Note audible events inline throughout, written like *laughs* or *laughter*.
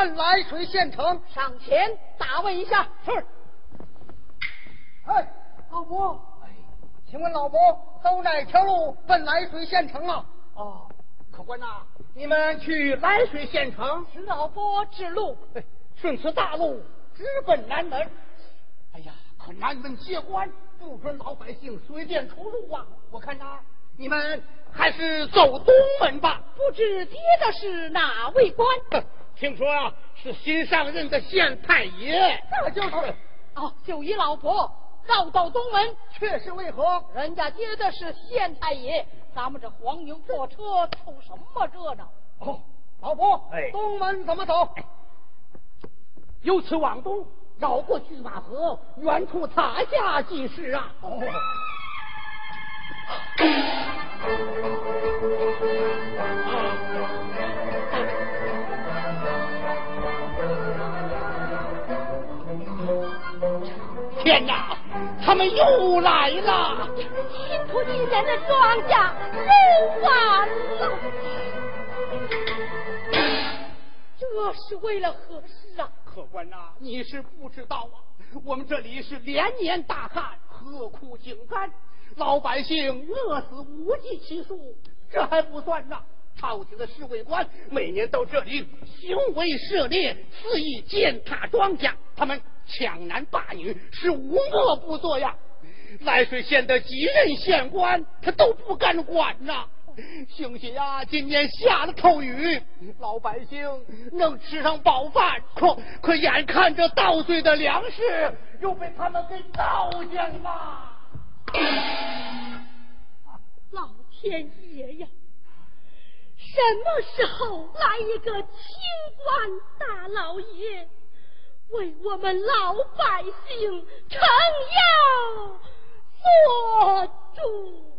奔来水县城？上前打问一下。是。哎，老伯，哎，请问老伯走哪条路奔来水县城啊？哦，客官呐，你们去涞水县城？是老伯指路，哎顺此大路直奔南门。哎呀，可南门接关，不准老百姓随便出入啊！我看呐，你们还是走东门吧。不知接的是哪位官？听说啊是新上任的县太爷。这就是。哦，九姨老婆绕到东门，却是为何？人家接的是县太爷。咱们这黄牛破车凑什么热闹？哦，老婆，哎，东门怎么走？由此往东，绕过巨马河，远处塔下即是啊。哦。天呐！他们又来了！辛苦今年的庄稼又完了，这是为了何事啊？客官呐，你是不知道啊，我们这里是连年大旱，河枯井干，老百姓饿死无计其数。这还不算呐，朝廷的侍卫官每年到这里行为涉猎，肆意践踏庄稼，他们。强男霸女是无恶不作呀！涞水县的几任县官他都不敢管呐。幸喜呀，今年下了口雨，老百姓能吃上饱饭。可可眼看着稻穗的粮食又被他们给糟践了。老天爷呀！什么时候来一个清官大老爷？为我们老百姓撑腰做主。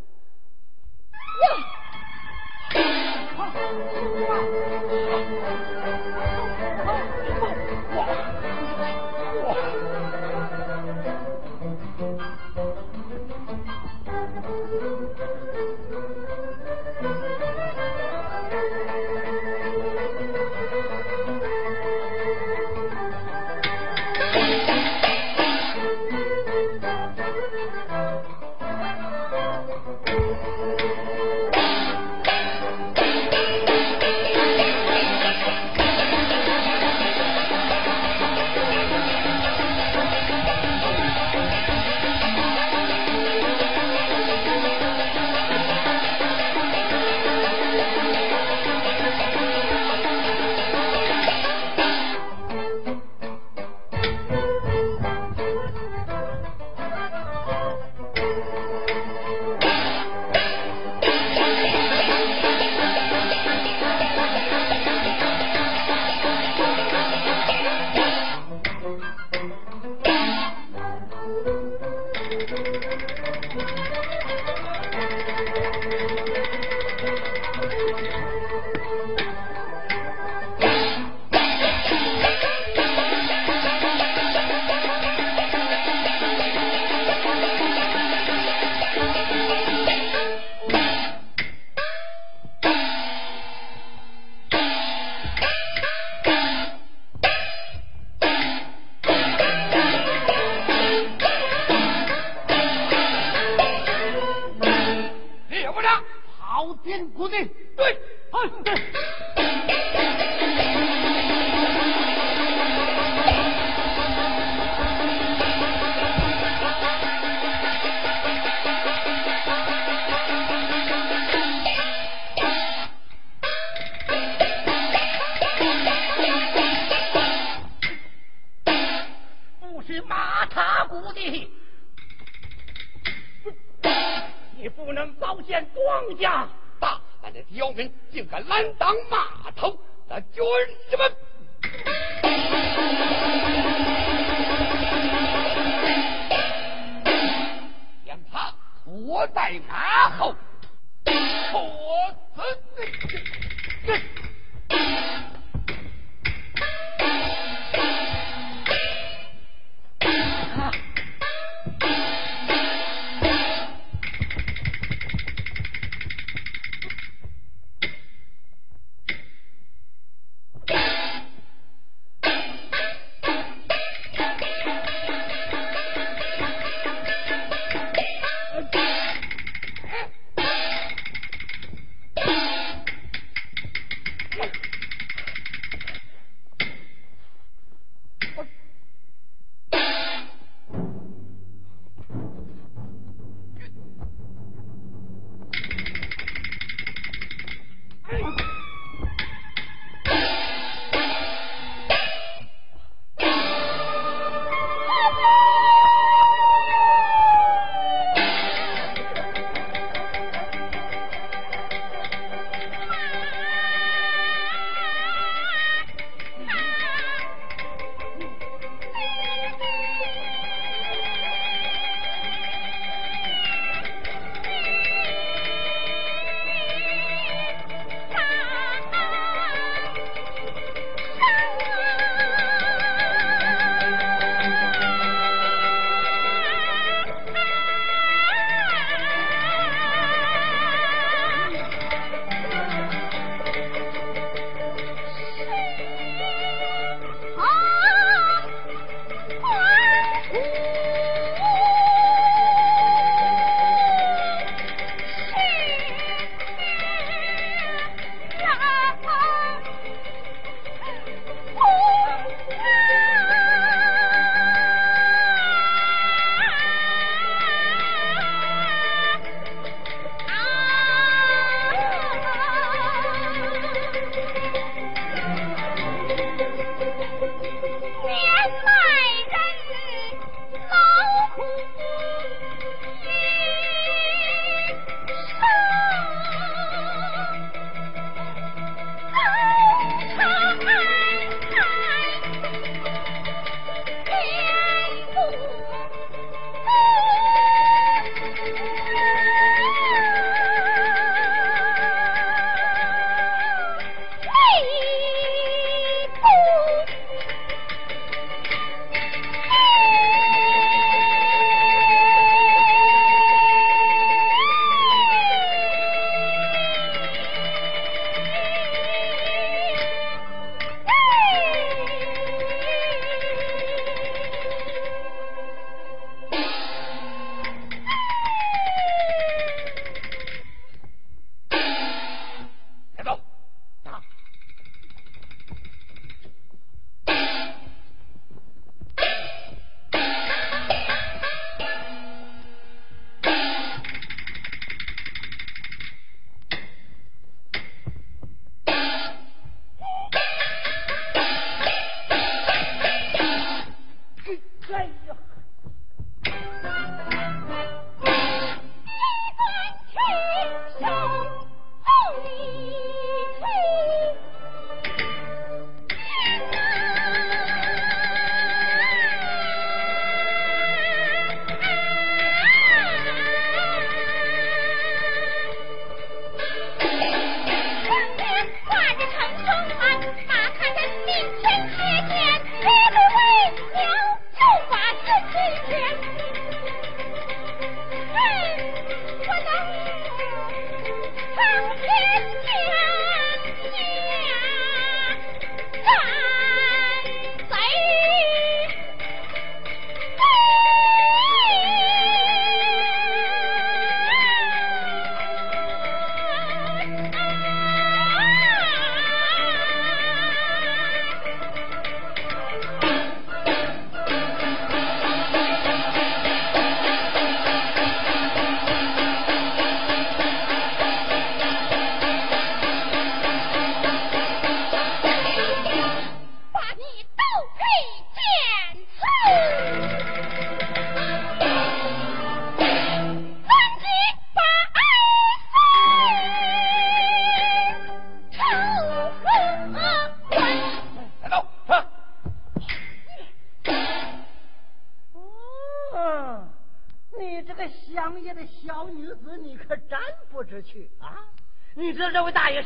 这位大爷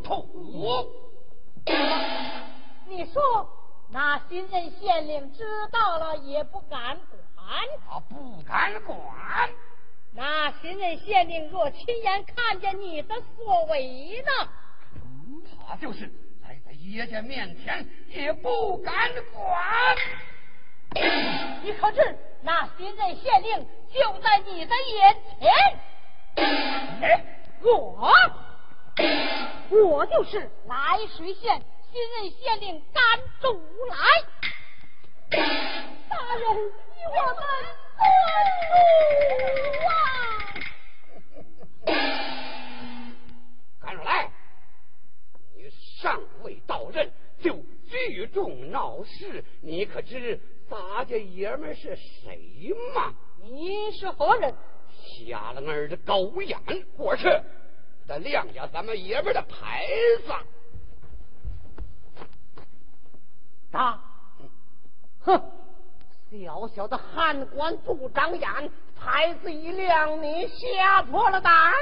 动土。你说那新任县令知道了也不敢管？他不敢管。那新任县令若亲眼看见你的所为呢？他就是来在爷家面前也不敢管。你可知那新任县令就在你的眼前？哎。我，我就是涞水县新任县令甘竹来。大人，我们遵啊！甘竹来，你尚未到任就聚众闹事，你可知咱家爷们是谁吗？你是何人？瞎了儿的狗眼，我去得亮下咱们爷们的牌子。打，哼，小小的汉官不长眼，牌子一亮，你吓破了胆。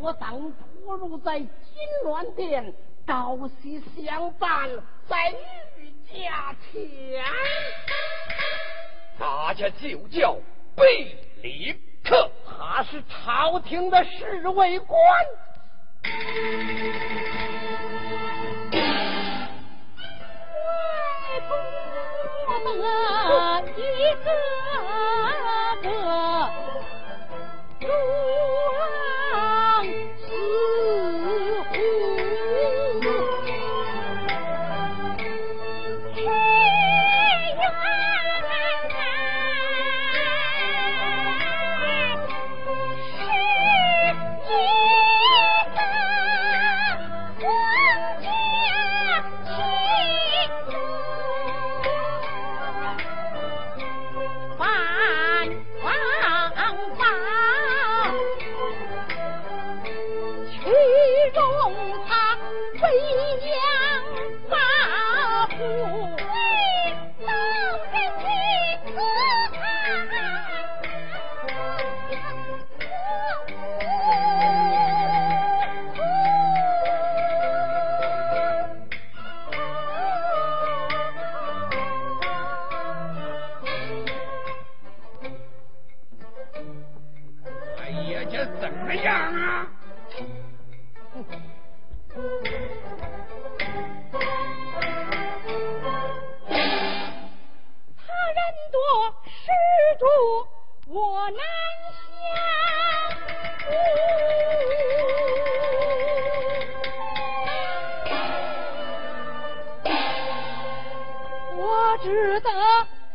我等出入在金銮殿，朝夕相伴，在御驾前，大家就叫。贝里可，他是朝廷的侍卫官。外公一个个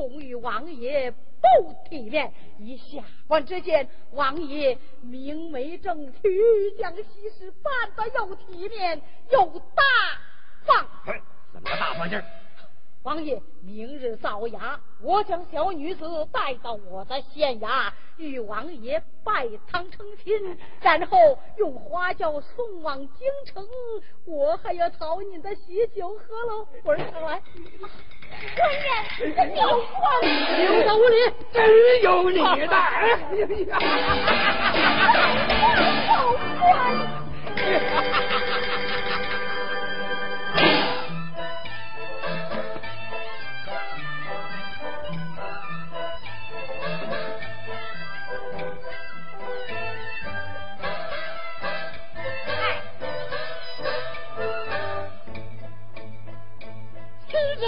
恐与王爷不体面。以下官之见，王爷明媒正娶，将喜事办得又体面又大方。怎么个大方劲儿？王爷，明日早衙，我将小女子带到我的县衙，与王爷拜堂成亲，然后用花轿送往京城。我还要讨你的喜酒喝喽，儿上来。官爷，有官，有道理，真有你的。有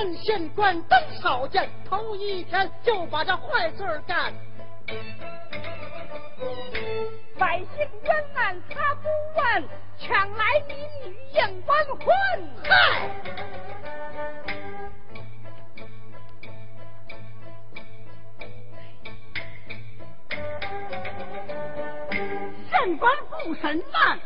官。县官真少见，头一天就把这坏事干。百姓冤案他不问，抢来民女应官婚。嗨！县官不审案，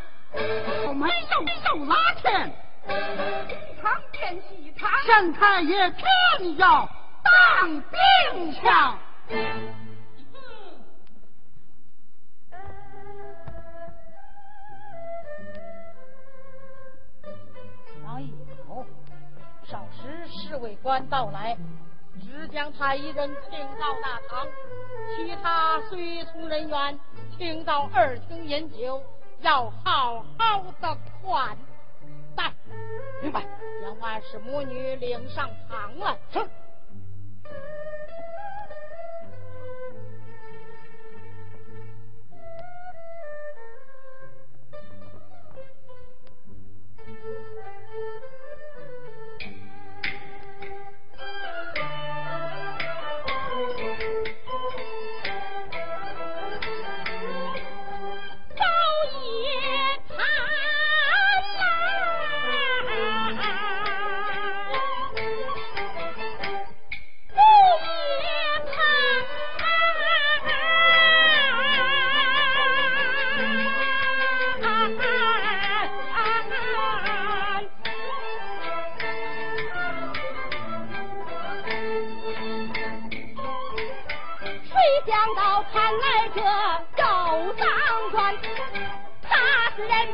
我没有受拉钱。堂见西堂，县太爷偏要当兵枪。王爷好，少时侍卫官到来，只将他一人请到大堂，其他随从人员请到二厅饮酒，要好好的款。待，明白。将万氏母女领上堂来。是。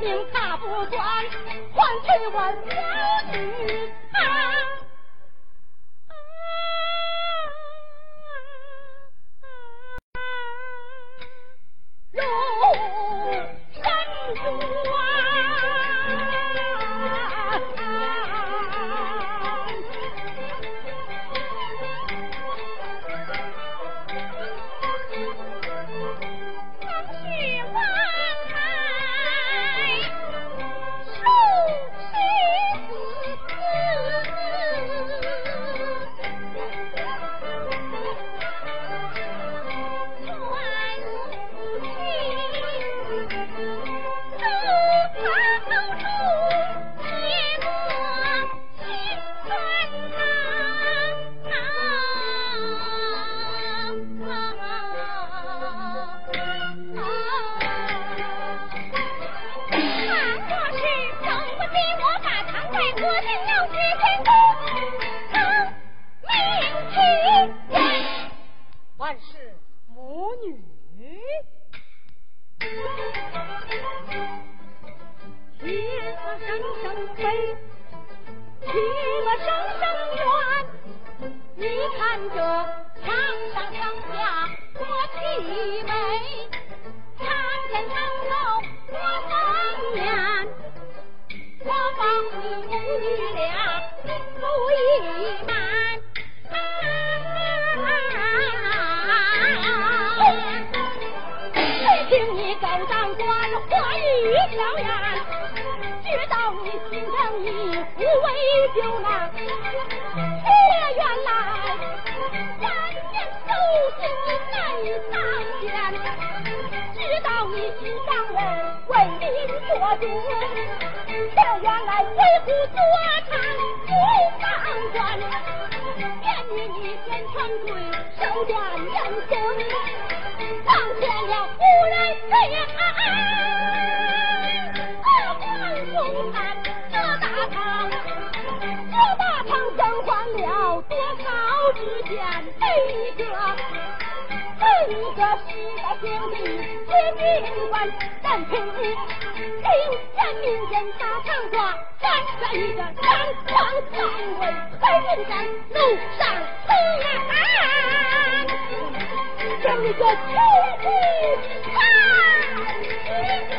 命大不短，换取我苗女。一个，一个是个兄弟接宾官，任凭你听人民间大长话，站在一个上方三位，黑云山路上平安，将你个亲戚看一看，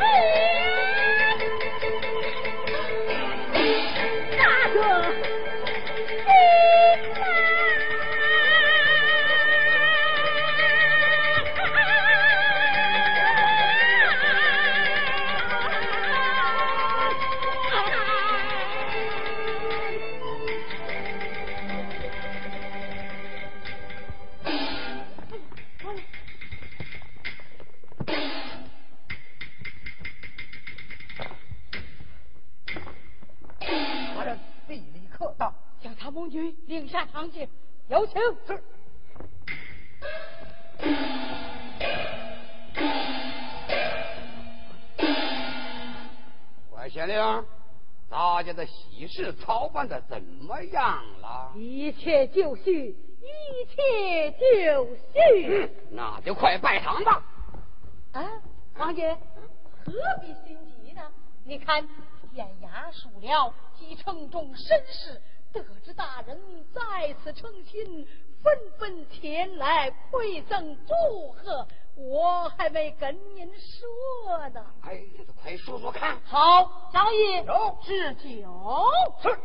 没跟您说的。哎，这快说说看。好，张毅，有置酒。是，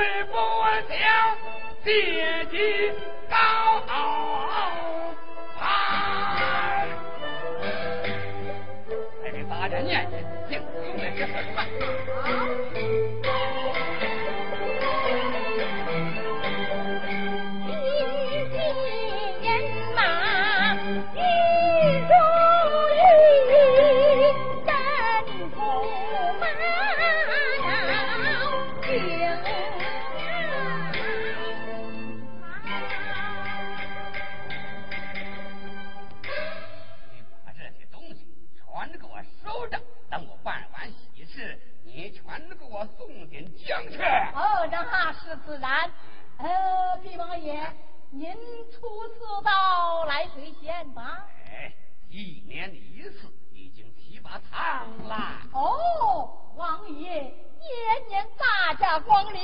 对不讲，借机高抬，来给大家念念。自然呃毕王爷您初次到来水县吧哎一年一次已经提拔趟了。哦王爷年年大驾光临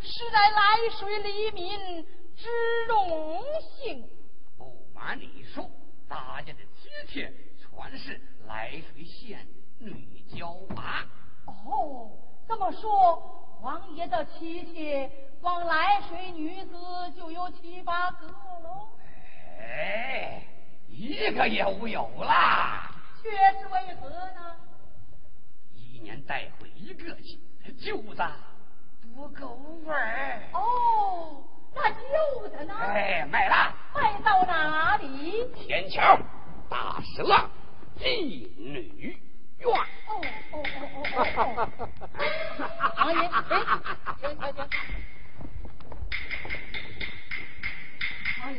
实乃来水黎民之荣幸。不瞒你说大家的妻妾全是来水县女娇娃哦这么说王爷的妻妾光来水女子就有七八个喽。哎，一个也无有啦。却是为何呢？一年带回一个去，就在不够味儿。哦，那旧的呢？哎，卖了。卖到哪里？天桥大石浪。妓女院。哦哦哦哦哦！王爷，*laughs* 哎，行行行。哎，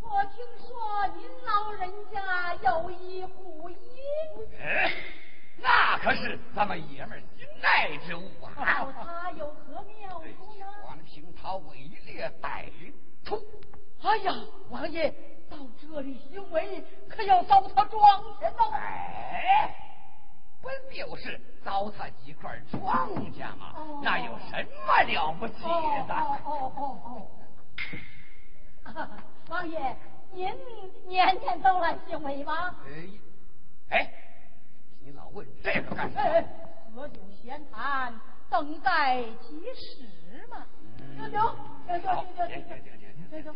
我听说您老人家有一虎一，那可是咱们爷们心爱之物啊，到他有何妙处？光凭他围猎百出，哎呀，王爷到这里行为可要糟蹋庄亲了。哎。本就是糟蹋几块庄稼嘛，那有什么了不起的？哦哦哦哦,王爷，您年年都来行为吗？哎，哎，你老问这个干什么？喝酒闲谈，等待吉时嘛。行行行行行行行。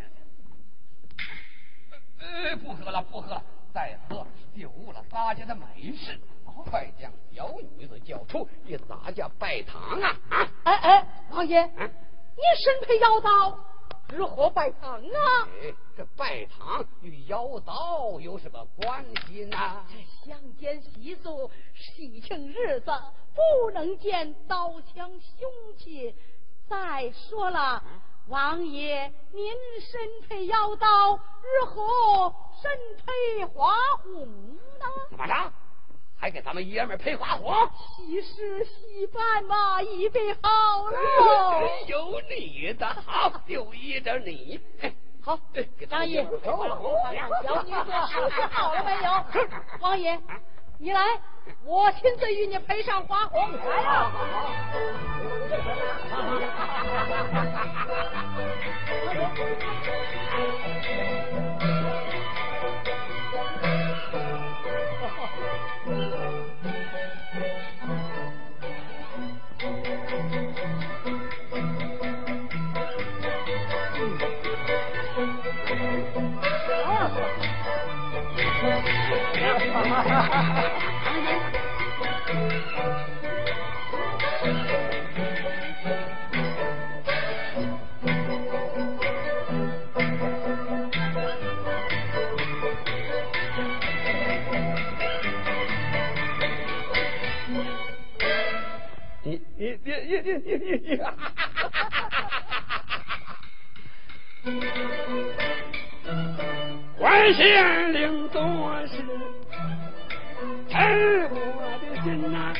呃，不喝了，不喝了，再喝酒误了大家的美事。快将小女子叫出，与大家拜堂啊！啊！哎哎，王爷，你身佩妖刀，如何拜堂啊？哎，这拜堂与妖刀有什么关系呢？这乡间习俗，喜庆日子不能见刀枪凶器。再说了。王爷，您身佩妖刀，日后身佩花红呢？怎么着？还给咱们爷们配花火？喜事喜办嘛，预备好了。*laughs* 有你的好，就依着你。好，张爷，小女子收拾好了没有？王爷，你来，我亲自与你配上花红。来呀！*laughs* *laughs* 关县令做事，疼我的心呐！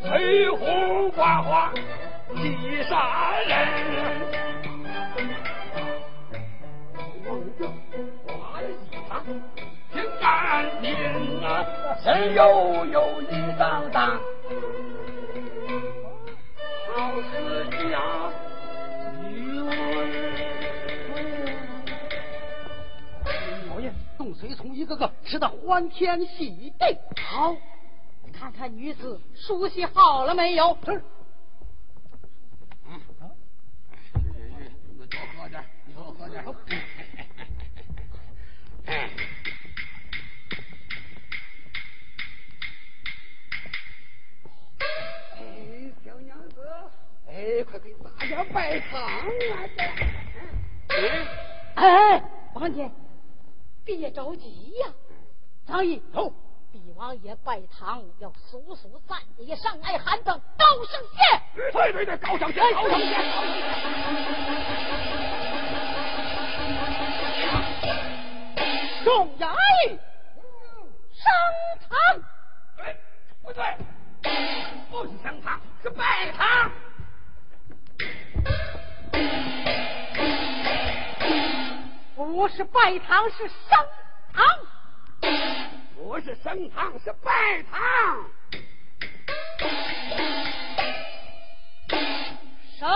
黑红花花气杀人，挺干净啊，身悠悠衣当当。好似家老爷，众随从一个个吃的欢天喜地。好，看看女子梳洗好了没有？是。嗯，多喝点，你多喝点。哎。快给大家拜堂啊！哎，王姐，别着急呀。张毅，走。李王爷拜堂要速速三爷上来喊等高升仙。对对对，高升仙，高升仙。众衙役上堂。对，不对？不是上堂，是拜堂。不是拜堂，是升堂。不是升堂，是拜堂。升。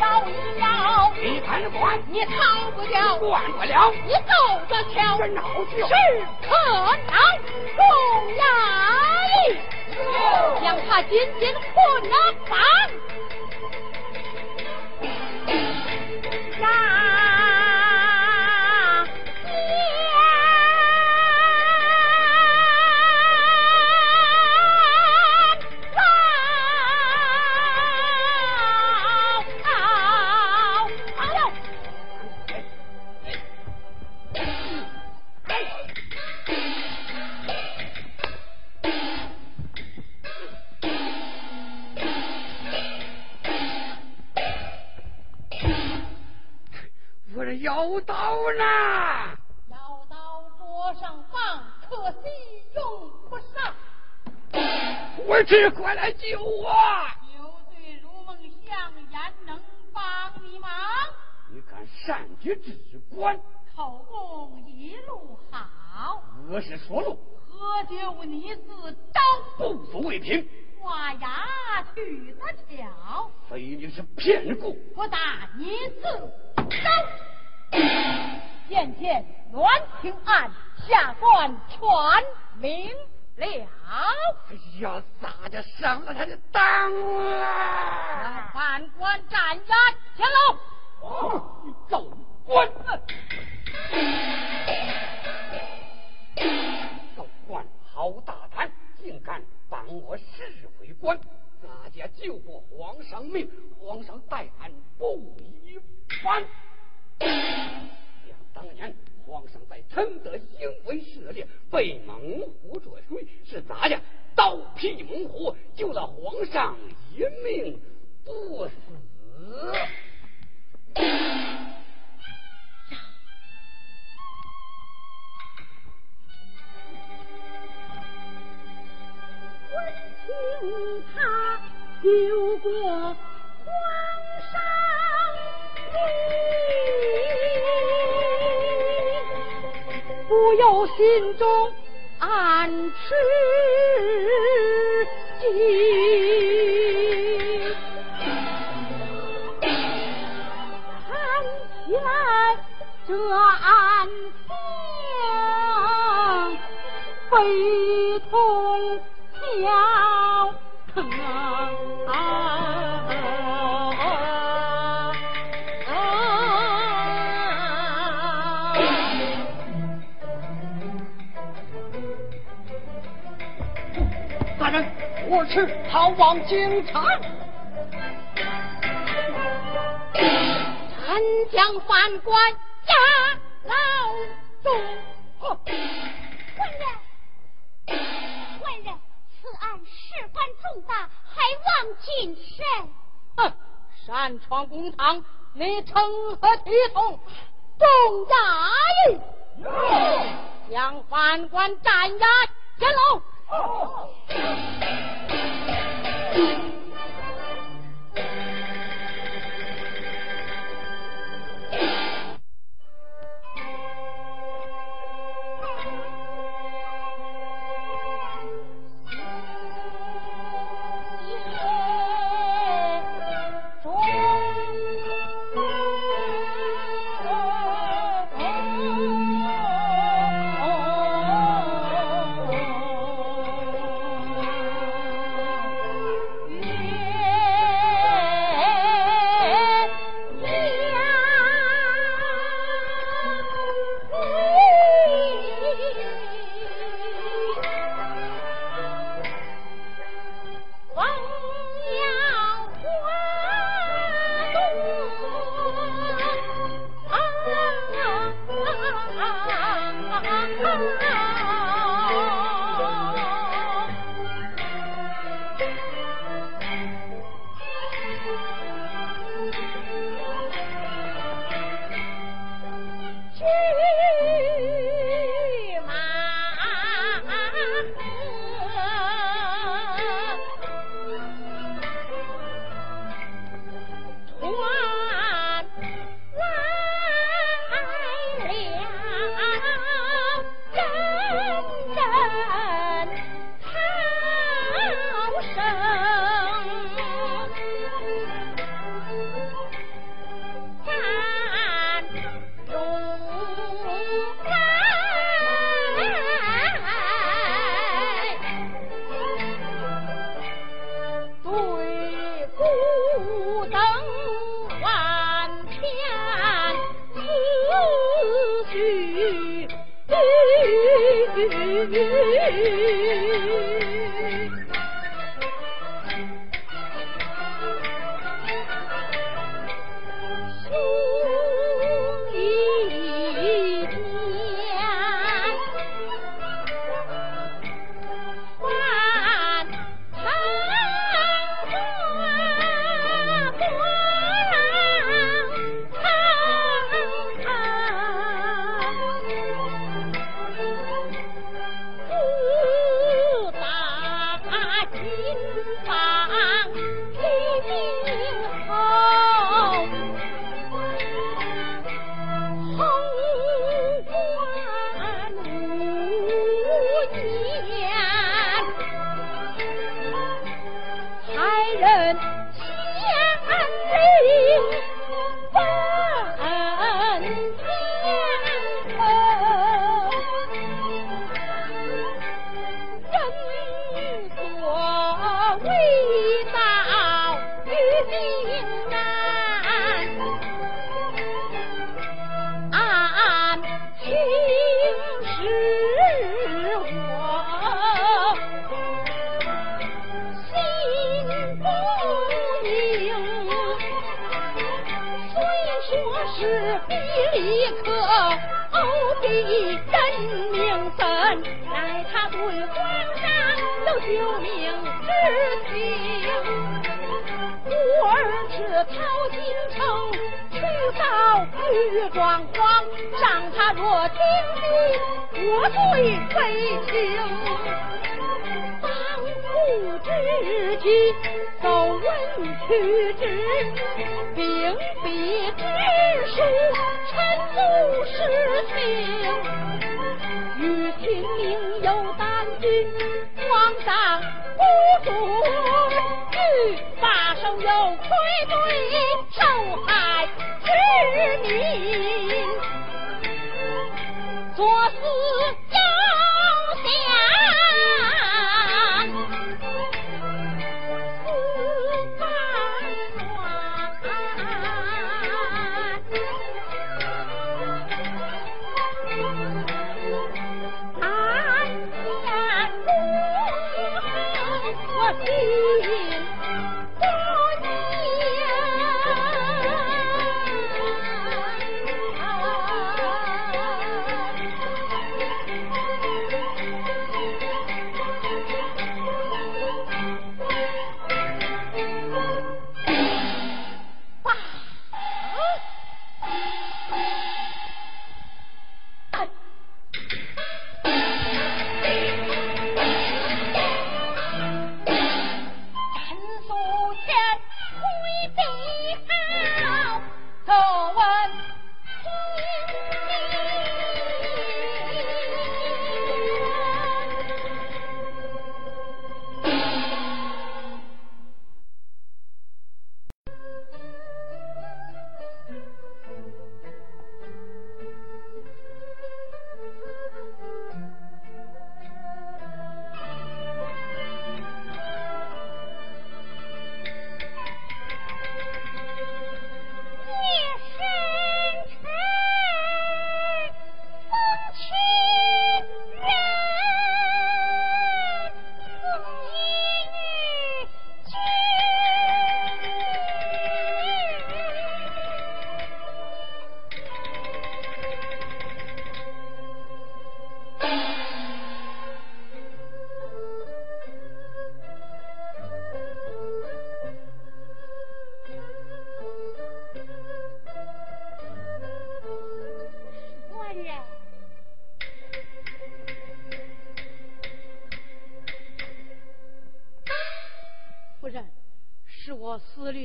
高一脚，你贪管，你逃不掉，管不了，你走着瞧，人好酒，是可恼，众衙役，将他紧紧捆了绑。只快来救我！有罪如梦相言能帮你忙？你敢擅举职官？口供一路好。何时说路。喝酒你自刀，不足为凭。画押去得巧。非你是骗故，不打逆子刀。眼前乱停案，下官传明了。哎呀，咋的上了他的当啊？判官斩押前楼。走官。奏官，好大胆，竟敢帮我侍卫官！咱家救过皇上命，皇上待俺不一般。想当年，皇上在承德兴威涉猎，被猛虎捉水，是咱家刀劈猛虎，救了皇上一命不死。听他救过皇上命，不由心中暗吃惊。看起来这案情非同。小可。我是逃往京城。丞相犯官押牢中。官人，官人。此案事关重大，还望谨慎。哼，擅闯公堂，你成何体统？众衙役，将犯官斩押监牢。哦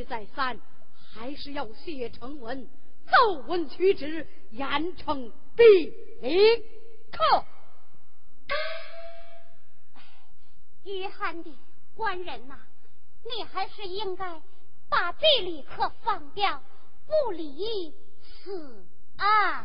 再三，还是要写成文，奏文取旨，严惩必立刻。哎，愚汉的官人呐，你还是应该把这礼课放掉，不离死啊！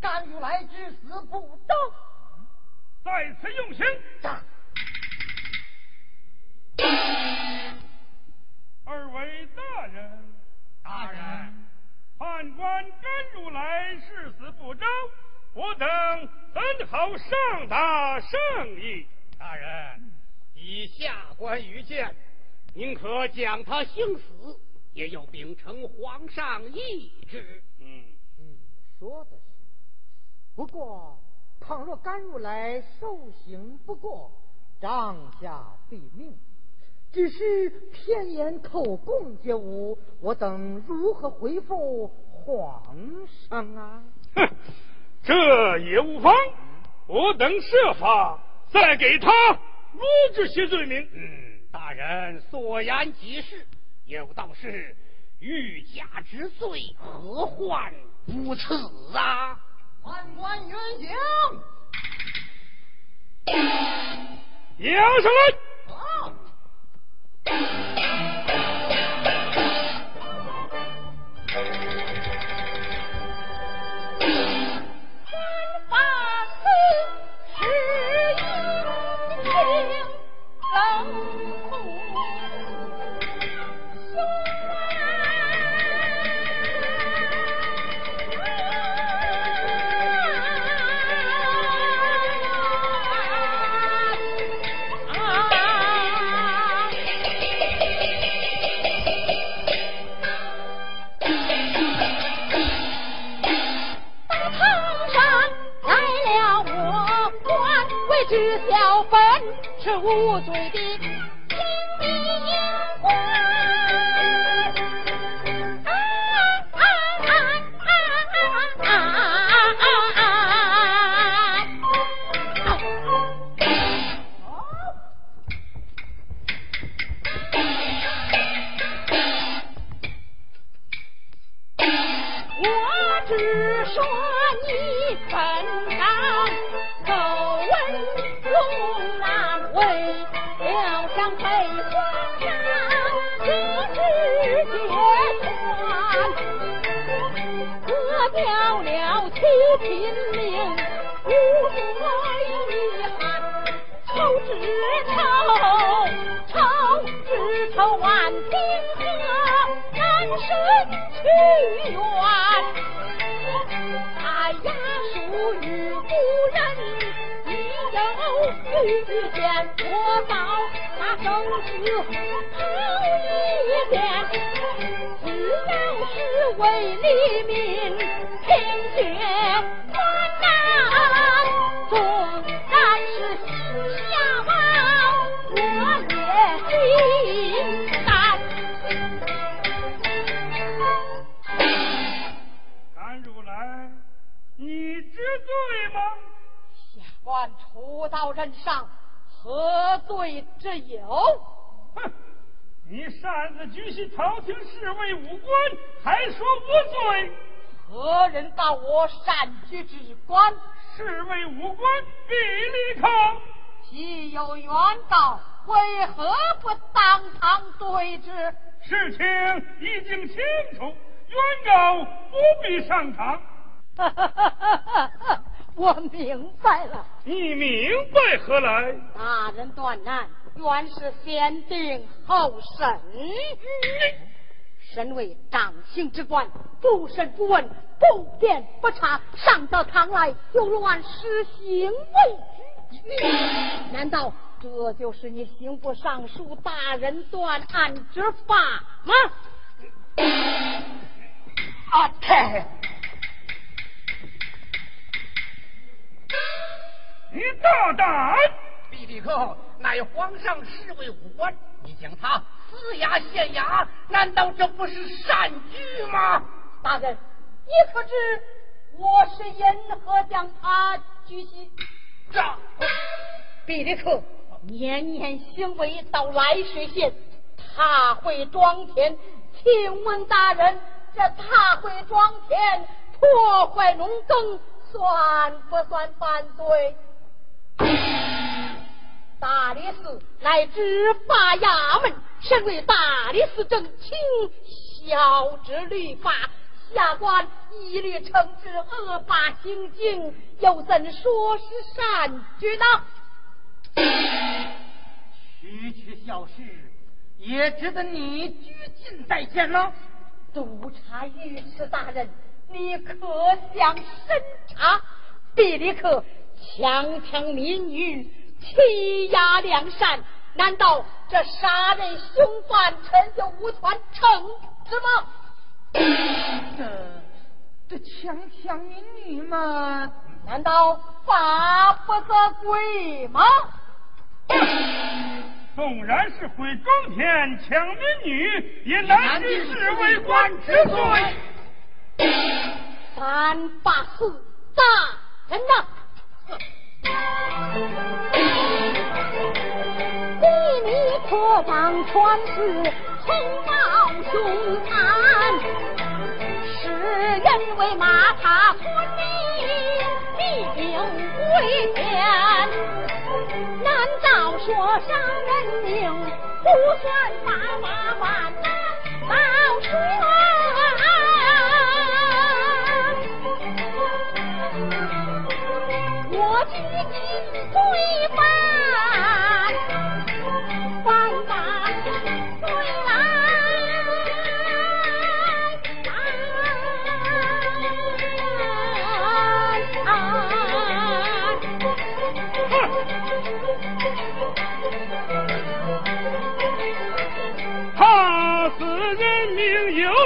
甘如来之死不争在此用刑。二位大人。大人。判官甘如来誓死不争我等怎好上达圣意？大人以下官愚见宁可将他兴死也要秉承皇上意志。嗯。嗯说的不过，倘若甘如来受刑不过，帐下毙命。只是片言口供皆无，我等如何回复皇上啊？哼，这也无妨，我等设法再给他罗这些罪名。嗯，大人所言极是，有道是欲加之罪，何患不辞啊？判官远行。杨什？啊是无罪的。拼命，无多遗憾。愁只愁，愁只愁，万顷河难舍屈冤。哎呀，属玉故人，你有遇见我宝。生死抛一边，只然是为黎民，贫贱担当，纵然是心下望，我也心甘。甘如来，你知罪吗？下官初到任上。何罪之有？哼！你擅自拘禁朝廷侍卫武官，还说无罪。何人到我擅居之官？侍卫武官必立抗。既有原道？为何不当堂对峙？事情已经清楚，冤告不必上堂。*laughs* 哈哈哈哈哈哈。我明白了。你明白何来？大人断案原是先定后审。身为掌刑之官不审不问不辩不查上到堂来就乱施行难道这就是你刑部尚书大人断案之法吗啊太你大胆！毕立克乃皇上侍卫武官，你将他私牙县衙，难道这不是善举吗？大人，你可知我是因何将他举起？这毕立克年年行为到涞水县，踏会庄田。请问大人，这踏会庄田破坏农耕，算不算犯罪？大理寺乃执法衙门，身为大理寺正卿，晓之律法，下官一律惩治恶法行径，又怎说是善举呢？区区小事，也值得你拘禁在监了？督察御史大人，你可想审查？比利克强抢民女，欺压良善，难道这杀人凶犯臣就无权惩治吗？这这强抢民女嘛，难道法不责归吗？纵然是毁庄田、抢民女，也难治侍卫官之罪。三八四大人呐！比你可当全是横暴凶残，世人为马踏村民必定为天。难道说伤人命不算法法万难老说？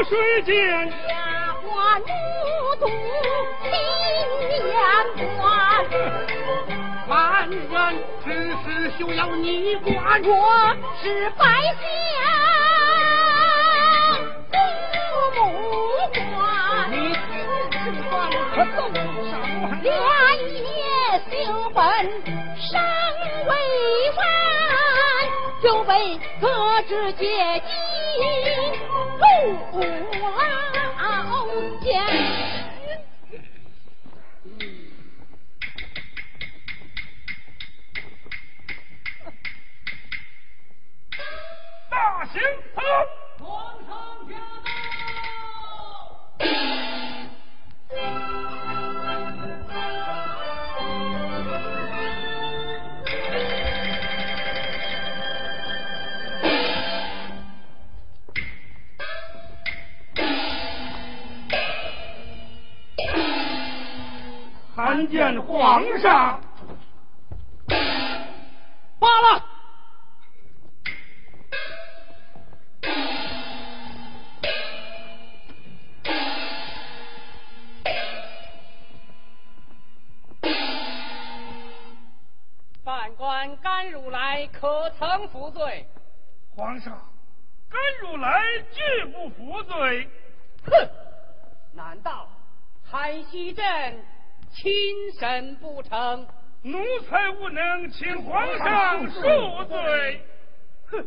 命有谁见？下官目睹亲眼观，万人之事休要你管。我是百姓父母官。你是官可奏上连夜修本上为官，就被革职阶级路劳艰。大刑头！皇上驾到！参见皇上。罢了。犯官甘如来可曾服罪？皇上，甘如来拒不服罪。哼！难道海西镇亲审不成？奴才无能，请皇上恕罪。哼！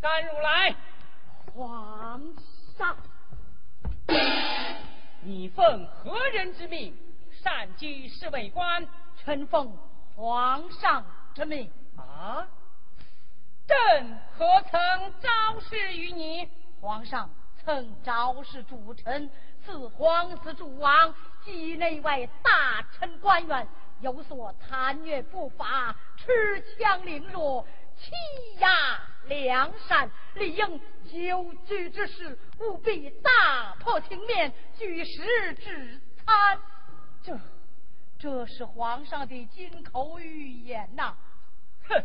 甘如来，皇上，你奉何人之命擅居侍卫官？臣奉皇上之命。啊！朕何曾昭示于你？皇上曾昭示主臣，自皇子主王及内外大臣官员有所贪虐不法、恃强凌弱，欺压良善，理应有局之事，务必大破情面，举实治参。这，这是皇上的金口玉言呐！哼，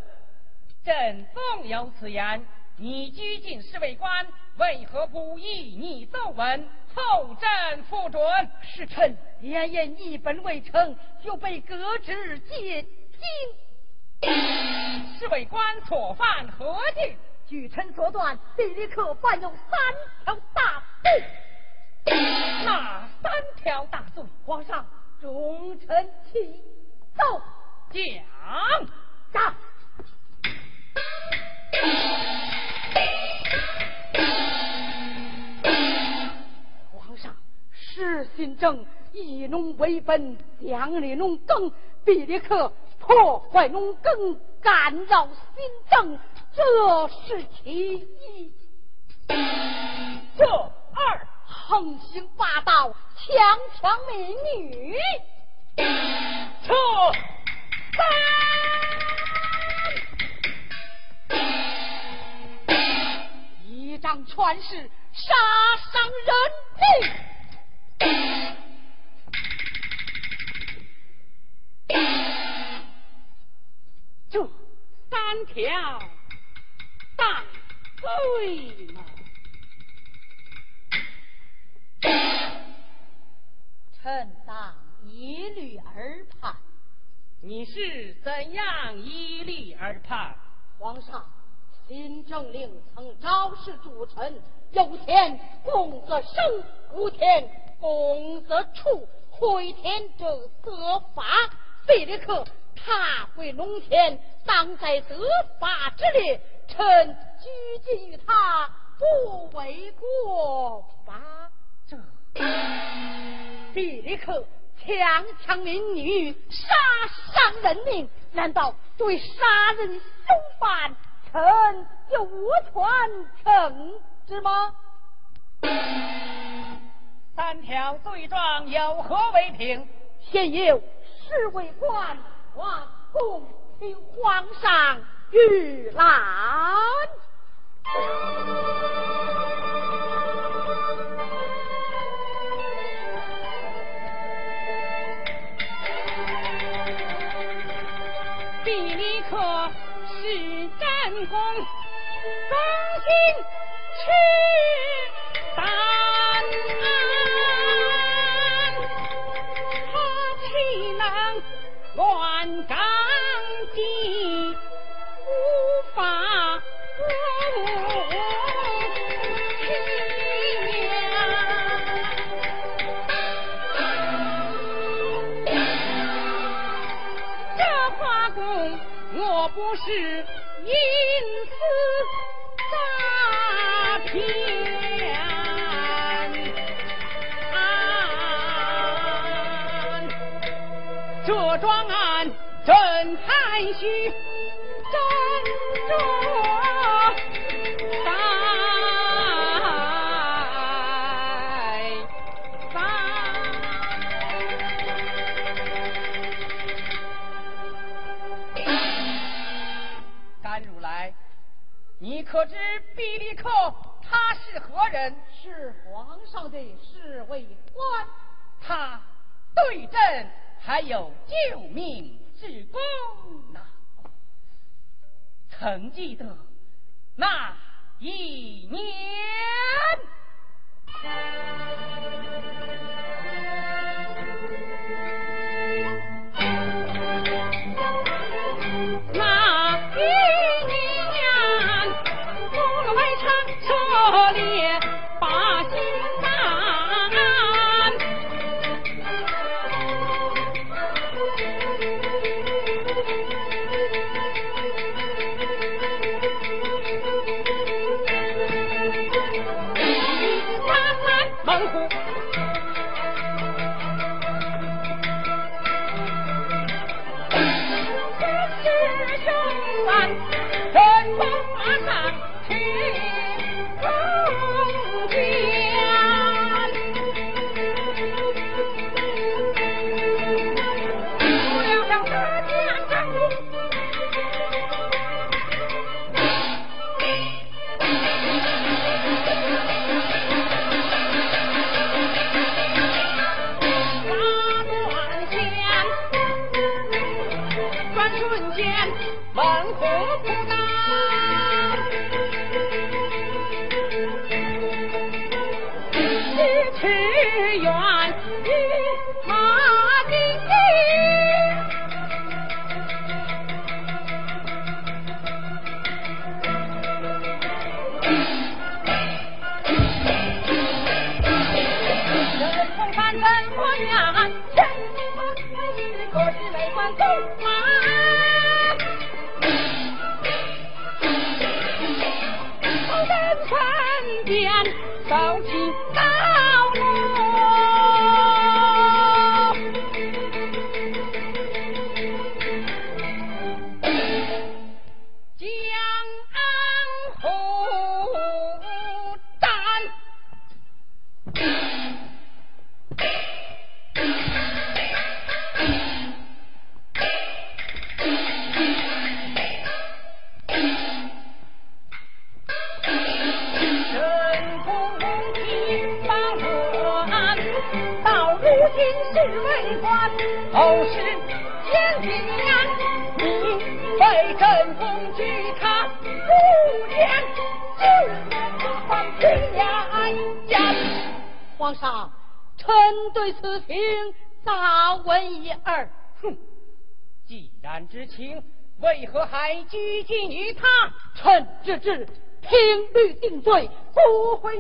朕纵有此言，你居进侍卫官，为何不依你奏闻，后朕复准？是臣连言一本未成，就被革职解禁。侍卫官所犯何罪？据臣所断，地里可犯有三条大罪。*laughs* 哪三条大罪？皇上，忠臣启奏，讲。上。皇上，实行正，以农为本，奖励农耕，比利克破坏农耕，干扰新政，这是其一。这横行霸道，强抢民女。这三，一张传誓，杀伤人命。这三条大罪嘛，*coughs* 臣当一律而判。你是怎样依律而判？皇上，新政令曾昭示主臣：有田公则生，无田公则处。毁田者责罚，贝利克踏回农田，当在责罚之列。臣拘禁于他，不为过吧？这比利克。强抢民女，杀伤人命，难道对杀人凶犯，臣有无权惩治吗？*coughs* 三条罪状有何为凭？现有侍卫官，王公请皇上御览。公忠心去担他岂能乱纲纪，无法无这花公我不是。一才须斟酌再如来，你可知比利克他是何人？是皇上的侍卫官。他对朕还有救命之功。曾记得那一年。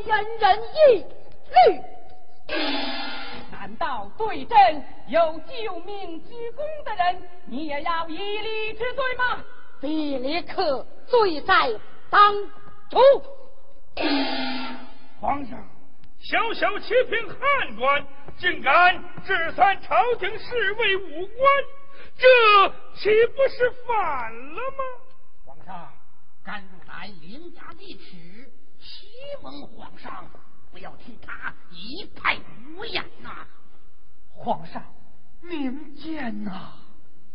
人人议律。难道对朕有救命之功的人，你也要以礼治罪吗？比列克罪在当主。皇上。小小七品汉官，竟敢直算朝廷侍卫武官，这岂不是反了吗？皇上，甘如来凌驾一尺，希望皇上不要听他一派胡言呐！皇上，明鉴呐！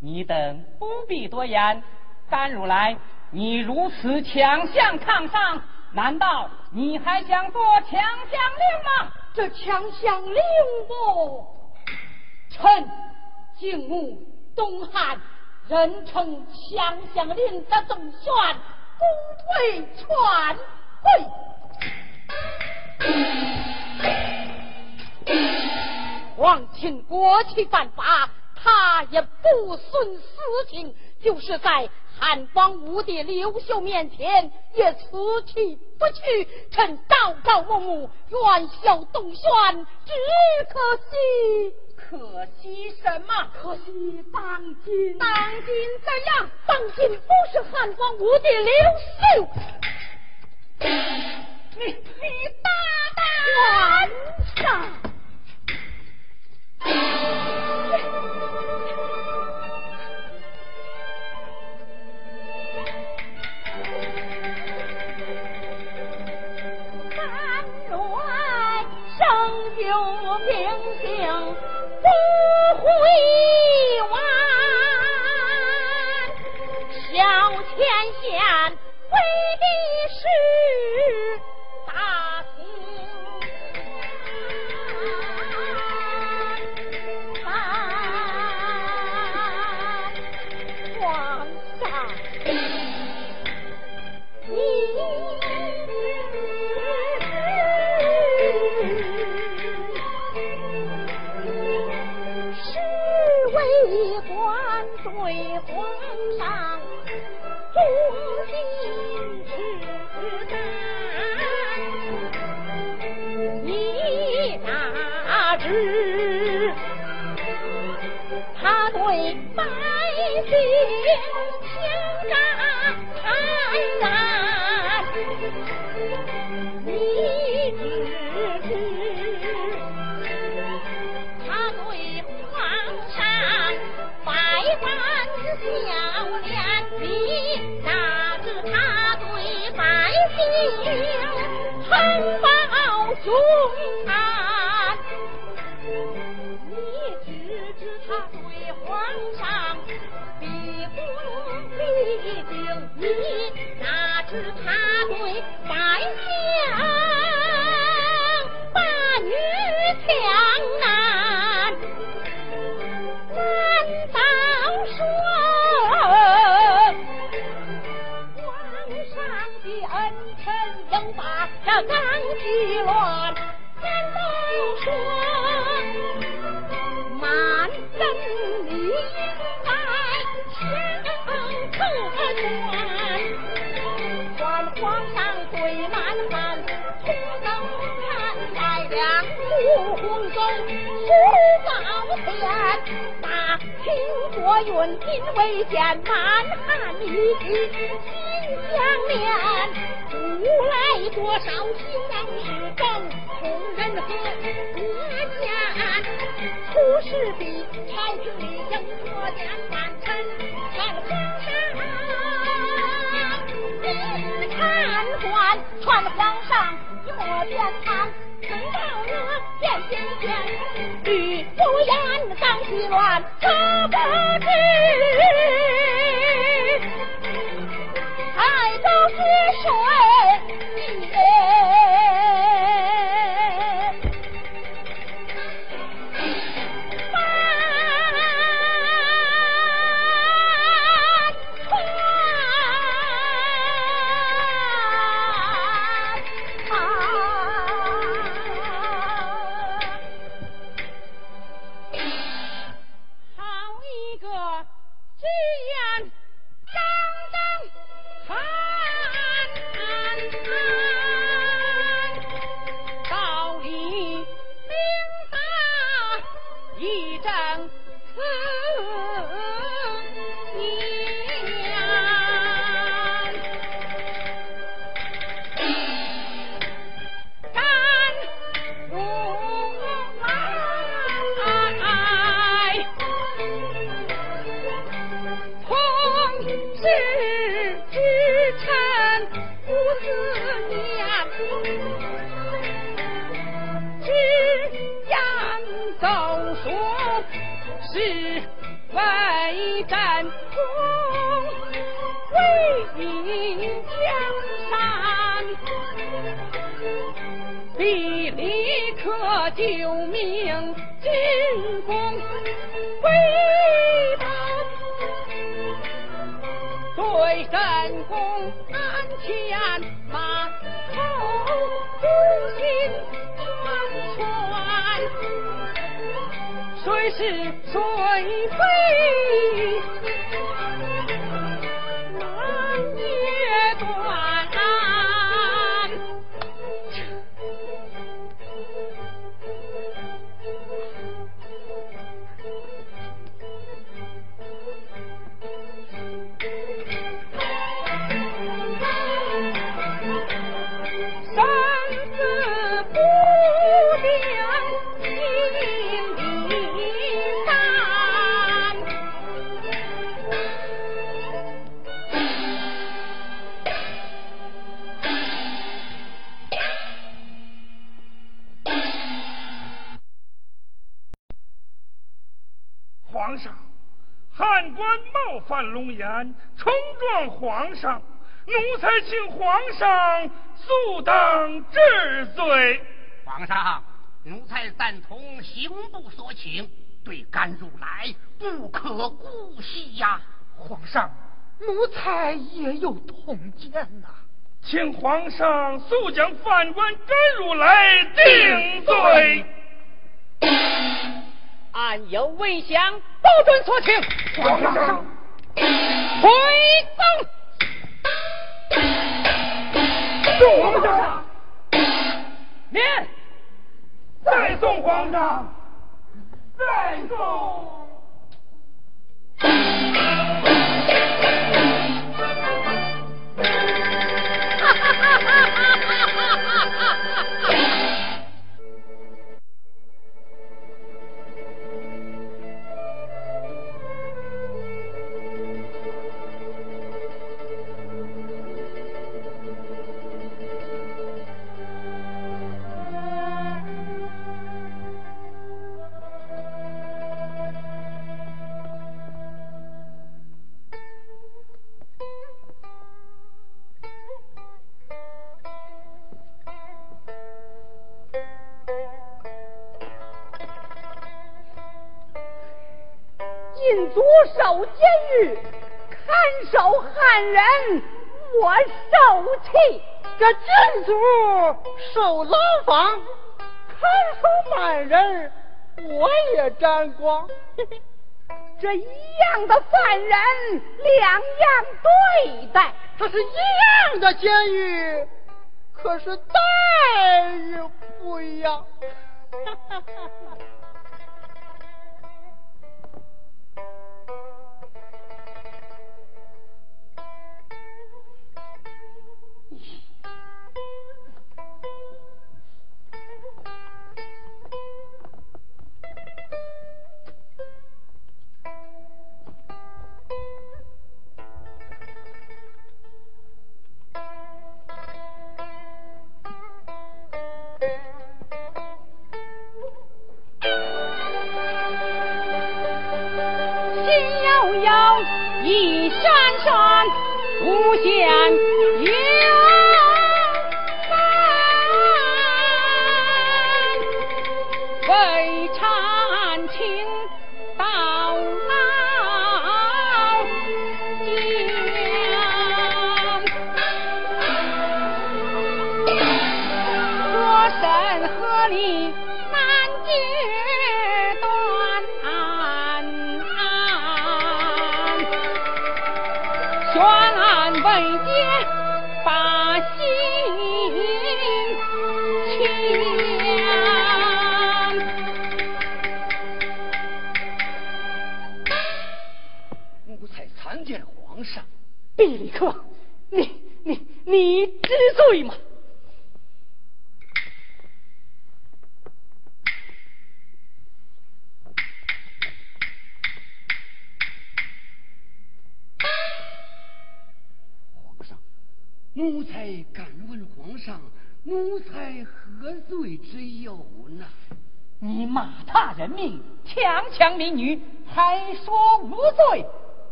你等不必多言，甘如来，你如此强项抗上。难道你还想做强项令吗？这强项令不？臣敬慕东汉人称强项令的总选，不退传位。皇亲国戚犯法，他也不徇私情，就是在。汉光武帝刘秀面前也辞去不去，臣朝朝暮暮，元宵东轩，只可惜，可惜什么？可惜当今，当今怎样？当今不是汉光武帝刘秀，你你大胆！上。就平行不回弯，小前线为的是大百姓清国运今未见，满汉一举心相连。古来多少兴亡事政，同人和国家。出师比朝廷里应国将万臣传皇上，你参官传皇上若边堂。等到我见见见，吕不言当西乱，可不知海州之水公安前马口不心安全，谁是谁非？犯龙颜，冲撞皇上，奴才请皇上速当治罪。皇上，奴才赞同刑部所请，对甘如来不可姑息呀。皇上，奴才也有同见呐，请皇上速将犯官甘如来定罪。俺有文相，保准所请。皇上。回走。皇上，免。再送皇上，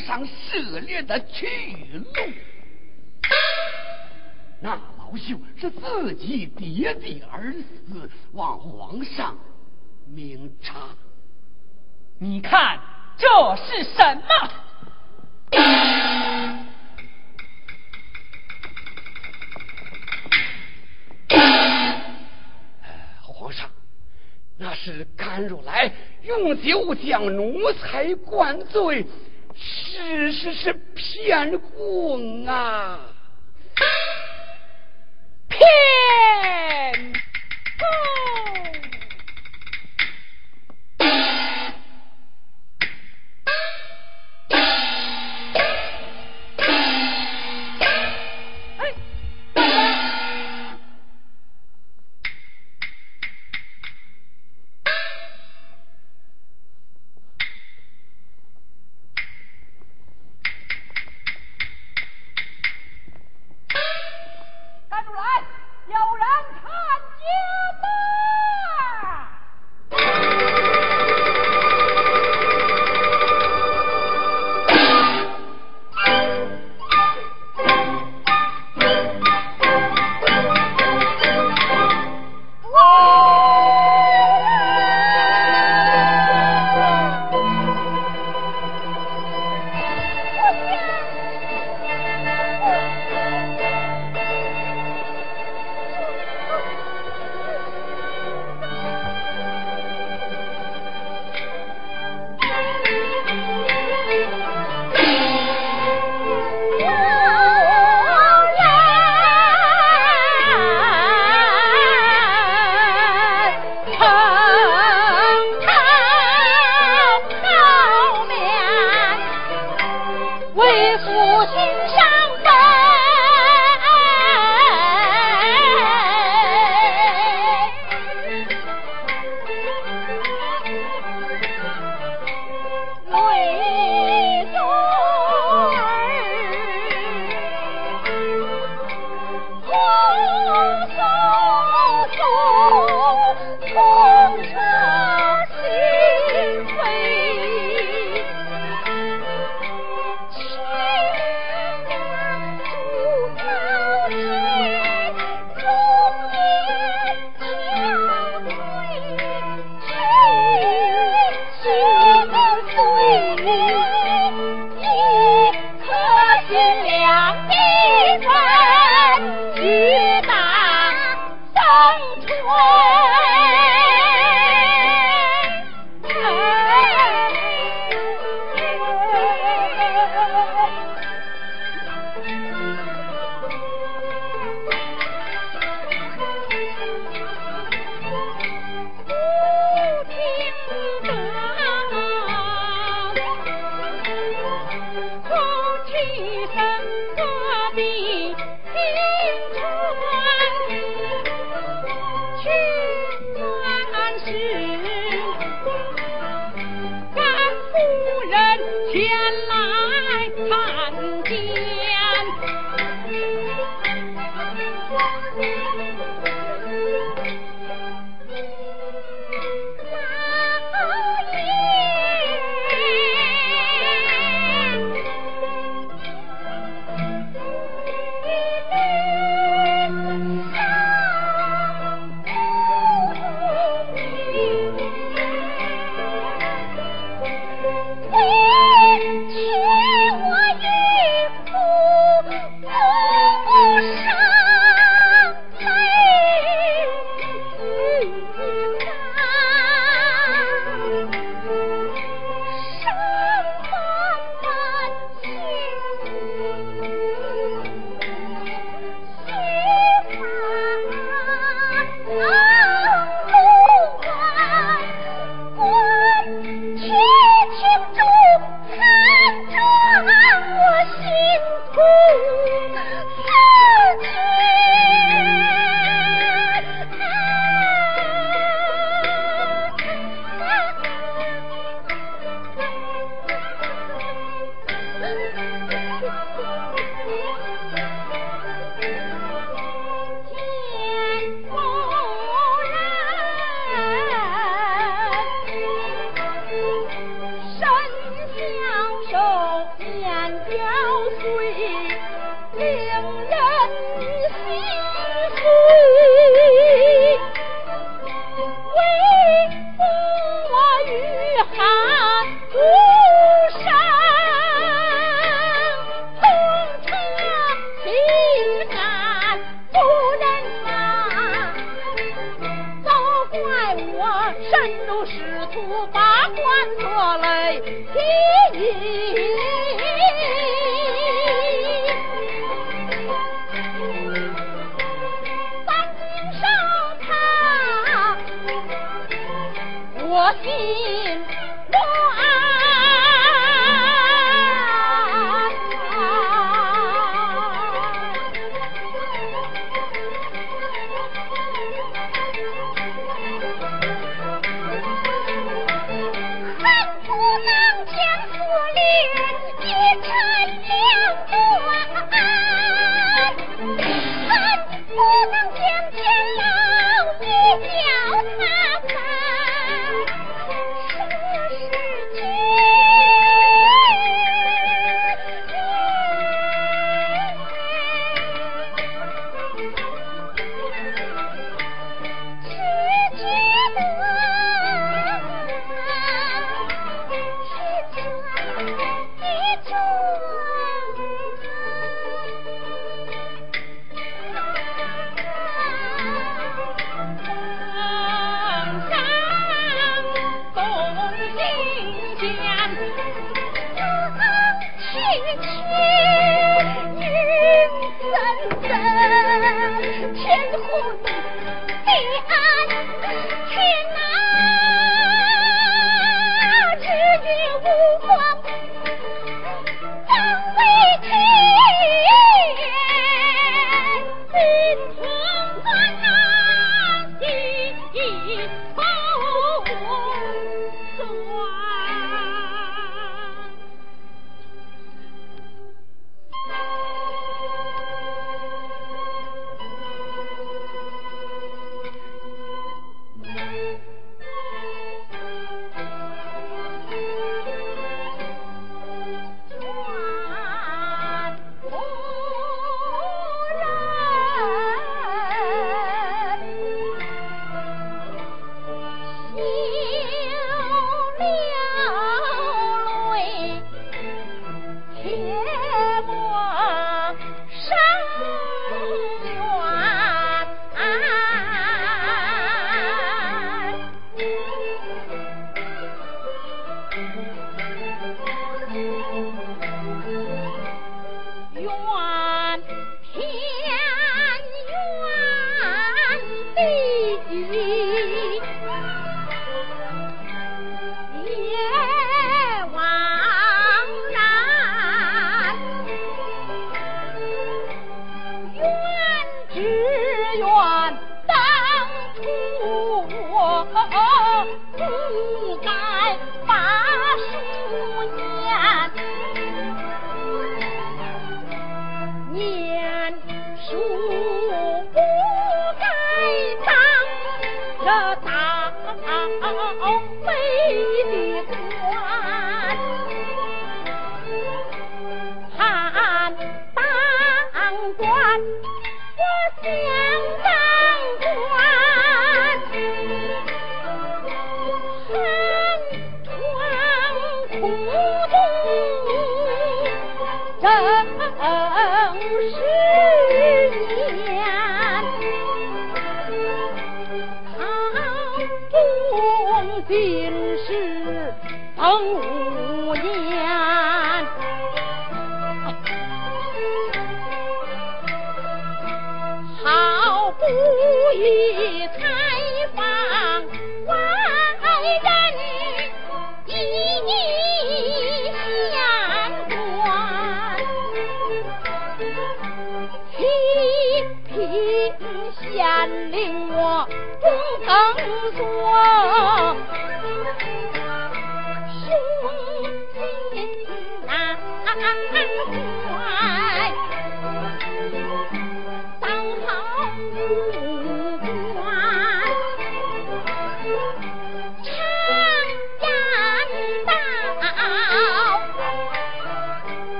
上涉猎的去路。那老朽是自己跌地而死，望皇上明察。你看这是什么？皇上，那是甘如来用酒将奴才灌醉，是是是骗供啊！骗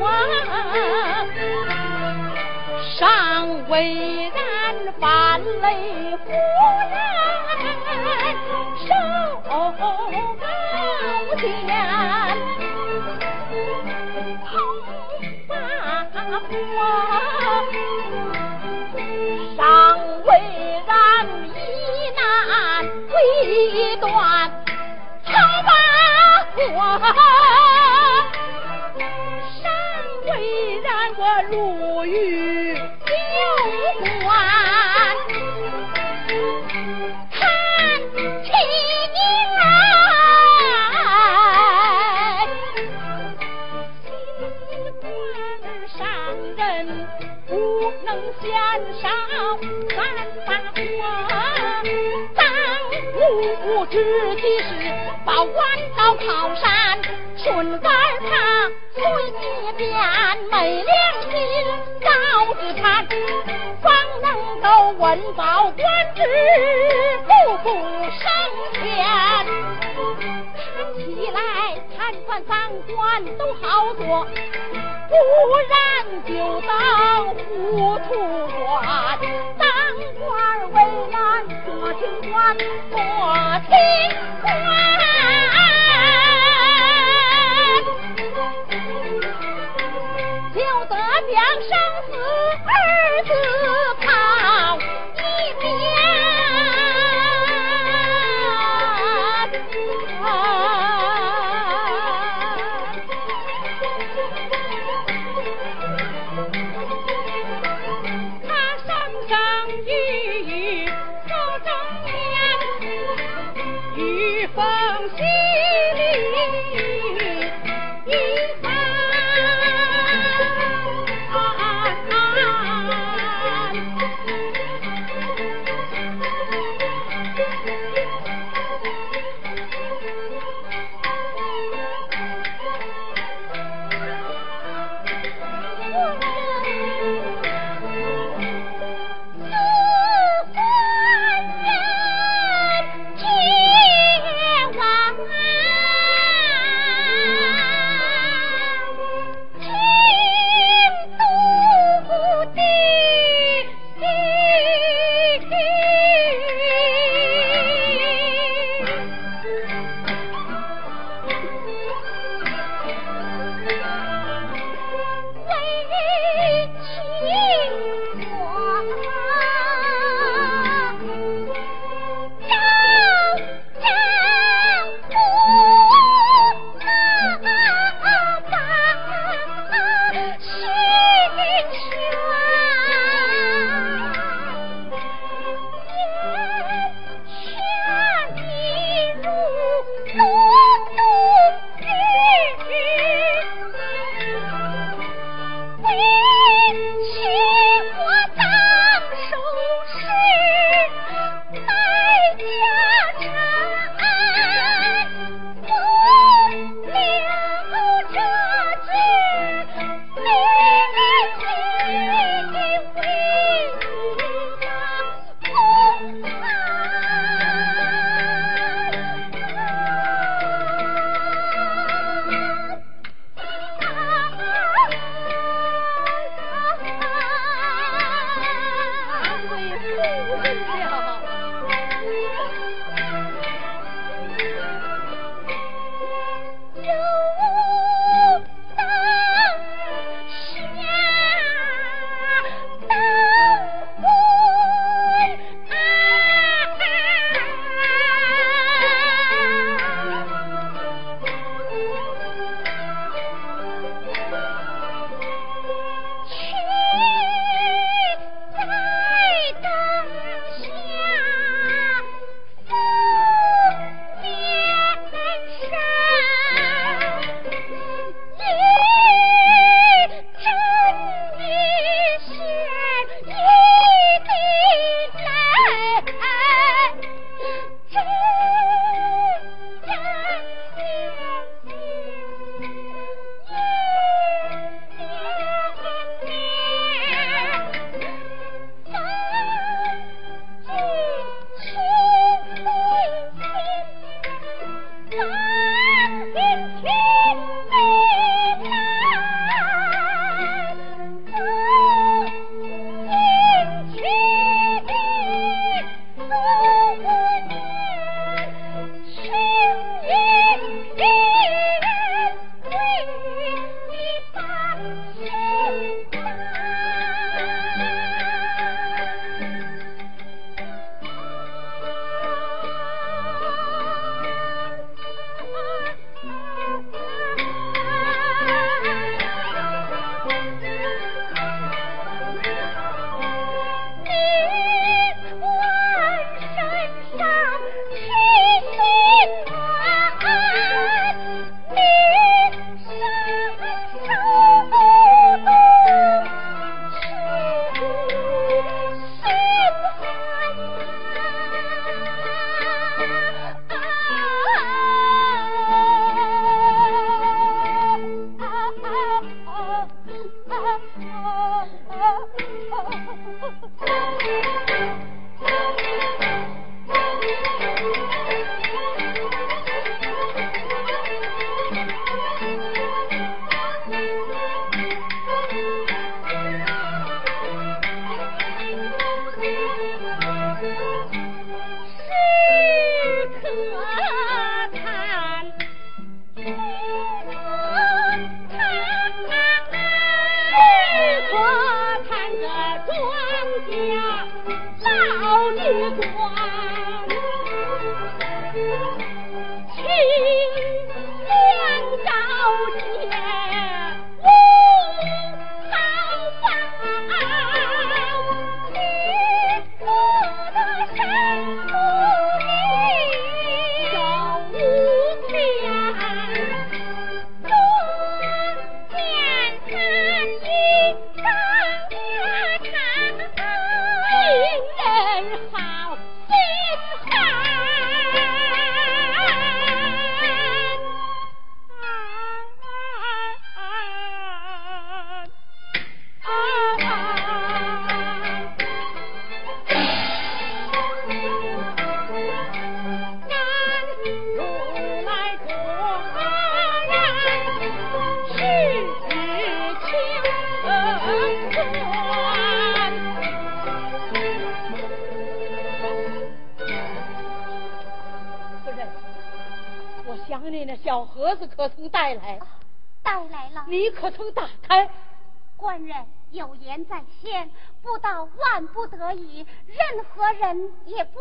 我尚未染凡泪靠山，顺杆他随街边没良心，高志攀方能够温饱官职，步步升迁。看起来贪官赃官都好做，不然就当糊涂官。当官为难做清官，做清官。娘生死儿子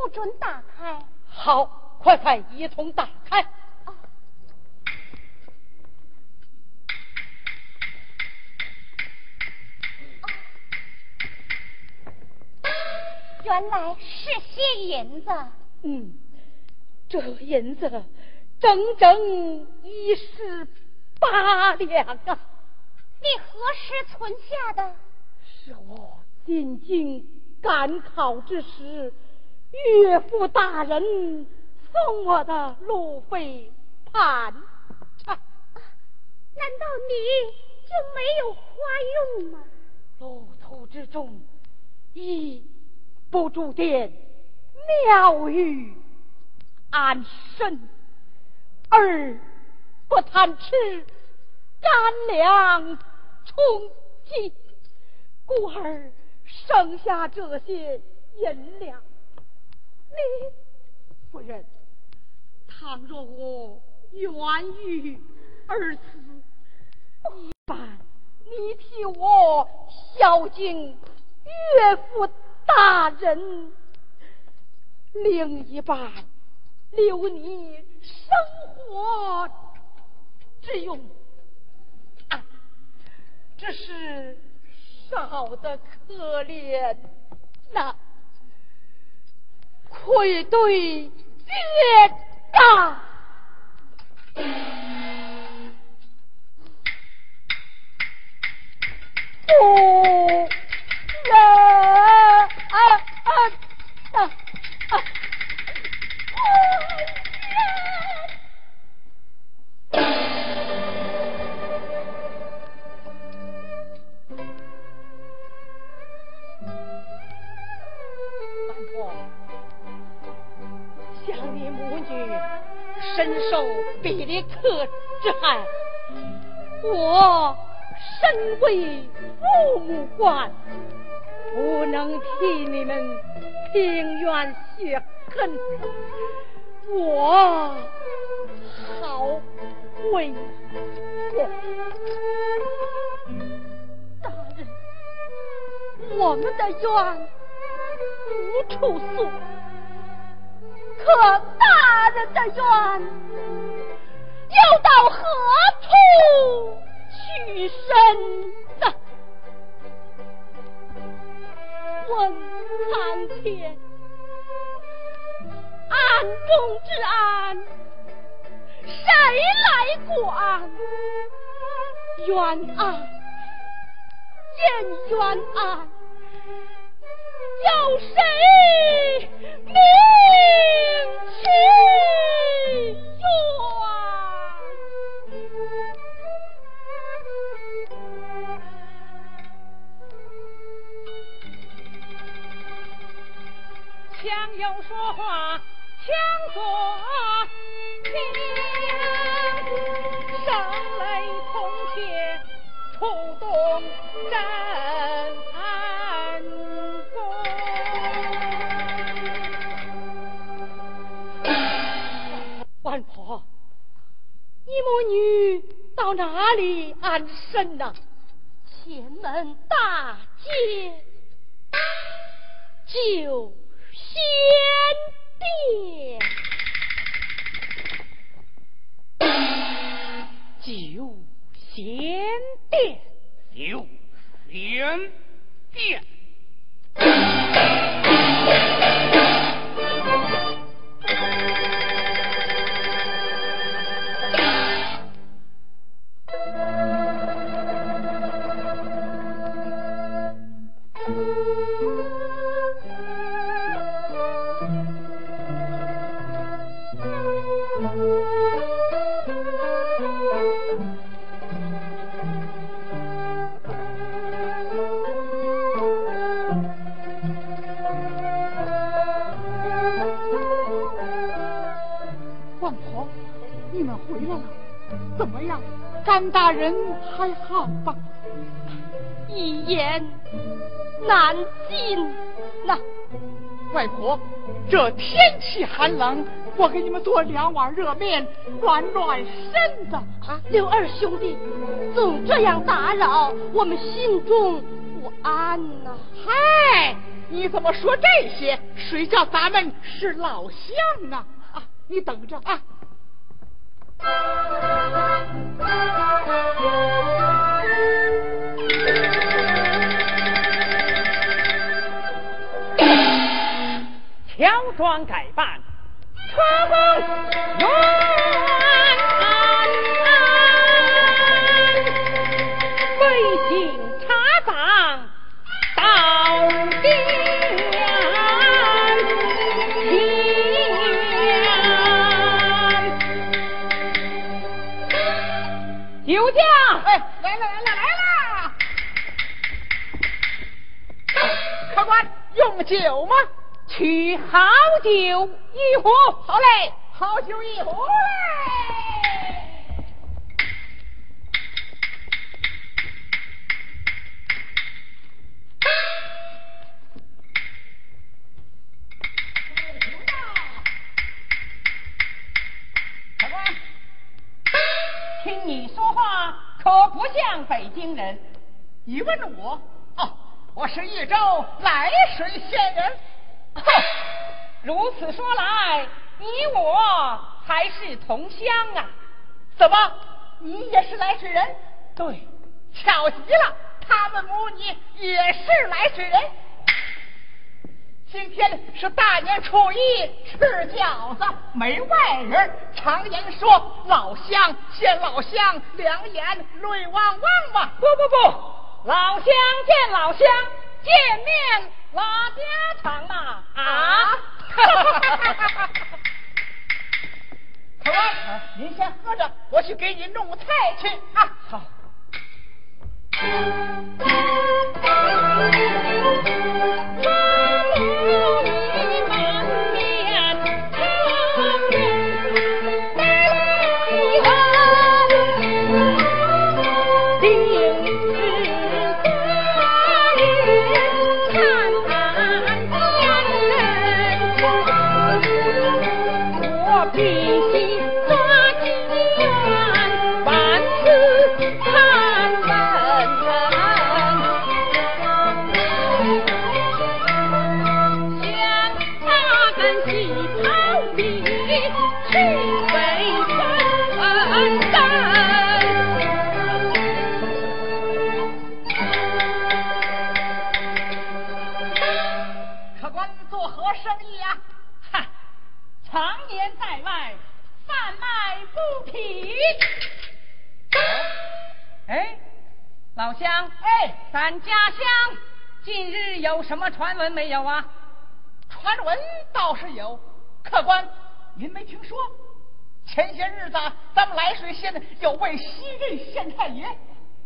不准打开。好，快快一同打开。原来是些银子。嗯，这银子。整整一十八两啊！你何时存下的？是我进京赶考之时，岳父大人送我的路费盘缠。难道你就没有花用吗？路途之中，一不住店庙宇安身。二不贪吃干粮充饥，故而剩下这些银两。你夫人，倘若我冤狱而死，一半你替我孝敬岳父大人，另一半留你。生活之用，这是少的可怜呐，愧对岳大。父母官，不能替你们平冤雪恨，我好为过。大人，我们的冤无处诉。可大人的冤，又到何处去伸天，暗中之案，谁来管？冤案，见冤案，有谁明？去冤，说话，强说听，声雷空切，触动真。官婆，你母女到哪里安身呢？前门大街，就殿，九仙殿，九仙殿。甘大人还好吧？一言难尽。那外婆，这天气寒冷，我给你们做两碗热面，暖暖身子。啊，刘二兄弟，总这样打扰，我们心中不安呐。嗨，你怎么说这些？谁叫咱们是老乡啊？啊，你等着啊。*laughs* 乔装改扮，出宫用酒吗？取好酒一壶。好嘞，好酒一壶嘞。听你说话可不像北京人。你问我？哦，我是益州涞水县人。哼，如此说来，你我还是同乡啊？怎么，你也是涞水人？对，巧极了，他们母女也是涞水人。今天是大年初一，吃饺子，没外人。常言说，老乡见老乡，两眼泪汪汪嘛。不不不，老乡见老乡，见面拉家常嘛。啊！*laughs* 客官，您先喝着，我去给你弄菜去啊。好。俺家乡近日有什么传闻没有啊？传闻倒是有，客官，您没听说？前些日子咱们涞水县有位西任县太爷，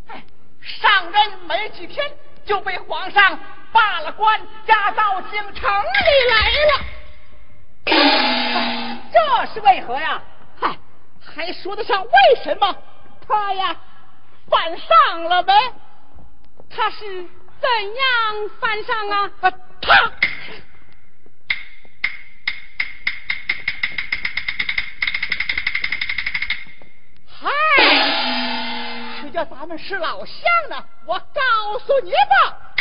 哎，上任没几天就被皇上罢了官，押到京城里来了。这是为何呀？嗨，还说得上为什么？他呀，犯上了呗。他是怎样犯上啊？啊他。嗨。谁叫咱们是老乡呢？我告诉你吧。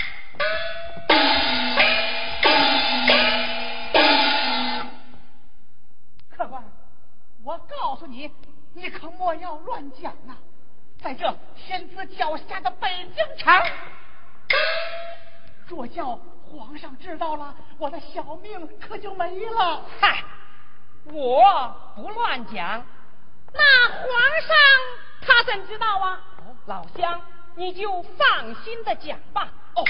客官我告诉你你可莫要乱讲啊。在这天子脚下的北京城，若叫皇上知道了，我的小命可就没了。嗨，我不乱讲，那皇上他怎知道啊？老乡，你就放心的讲吧。哦。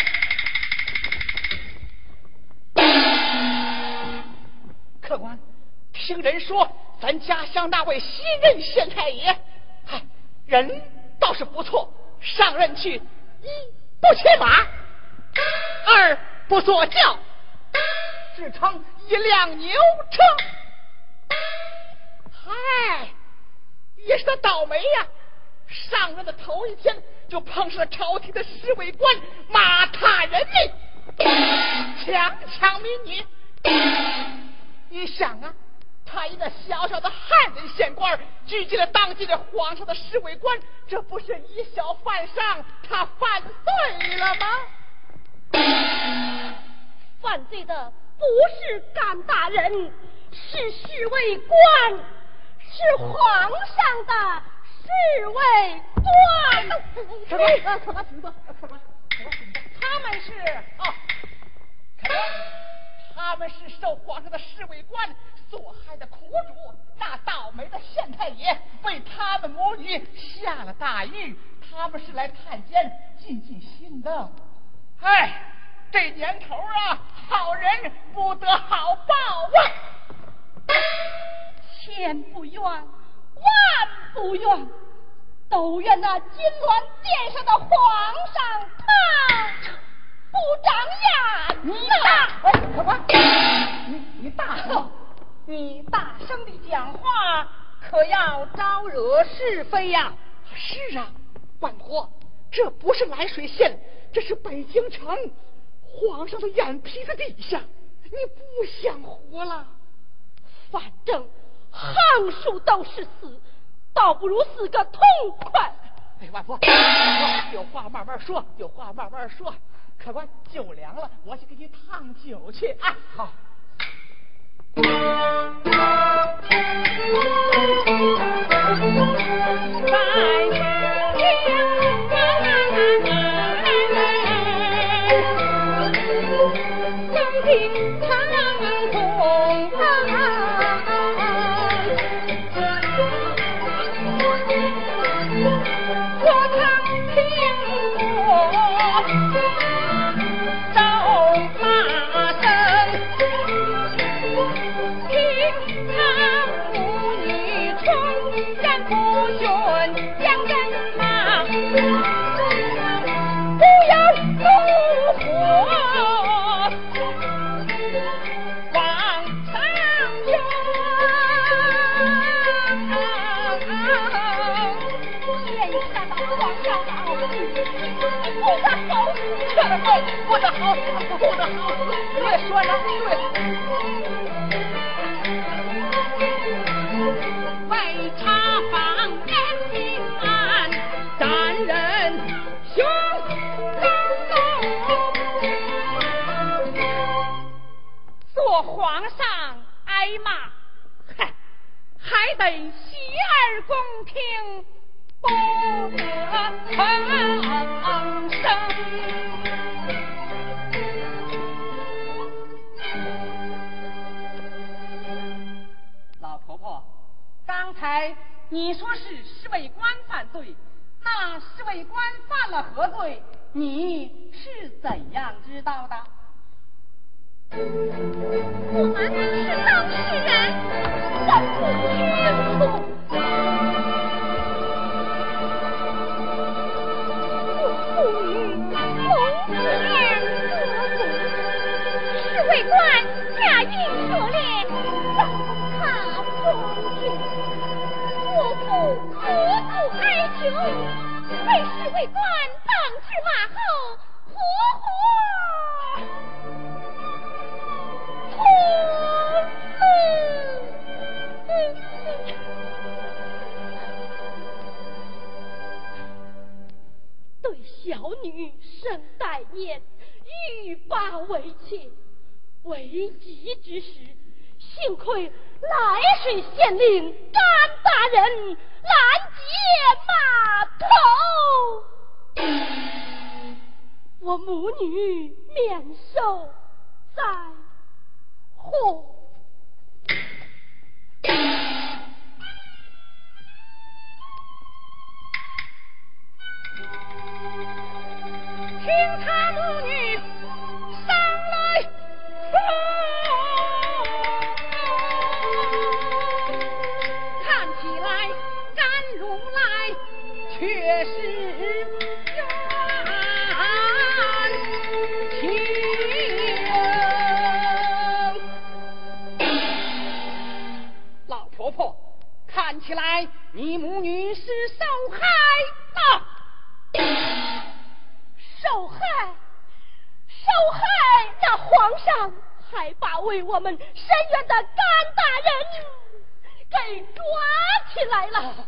客官，听人说咱家乡那位新任县太爷，嗨，人倒是不错，上任去一不骑马，二不坐轿，只乘一辆牛车。嗨，也是他倒霉呀！上任的头一天就碰上了朝廷的侍卫官马踏人命，强抢民女。你想啊，他一个小小的汉人县官，拘禁了当今的皇上的侍卫官，这不是以小犯上，他犯罪了吗？犯罪的不是甘大人，是侍卫官，是皇上的侍卫官。客官，客官，请坐。客官，他们是啊。他们是受皇上的侍卫官所害的苦主，那倒霉的县太爷为他们母女下了大狱，他们是来探监尽尽心的。哎，这年头啊，好人不得好报啊！千不怨，万不怨，都怨那金銮殿上的皇上他。不长眼，你大，什么？你你大声，你大声的讲话，可要招惹是非呀！是啊，万婆，这不是涞水县，这是北京城，皇上的眼皮子底下，你不想活了？反正横竖都是死，倒不如死个痛快。哎，万婆，有话慢慢说，有话慢慢说。客官，酒凉了，我去给你烫酒去啊！好。不好，不得好，别说了，为查访严刑案，三人凶高做皇上挨骂，还得洗耳恭听，不得吭声。你说是侍卫官犯罪，那侍卫官犯了何罪？你是怎样知道的？我们是当事人，我不清楚。对小女生待念，欲罢为切。危急之时，幸亏来水县令甘大人拦截码头，我母女免受灾祸。听他母女母女是受害的。受害，受害！那皇上还把为我们伸冤的甘大人给抓起来了，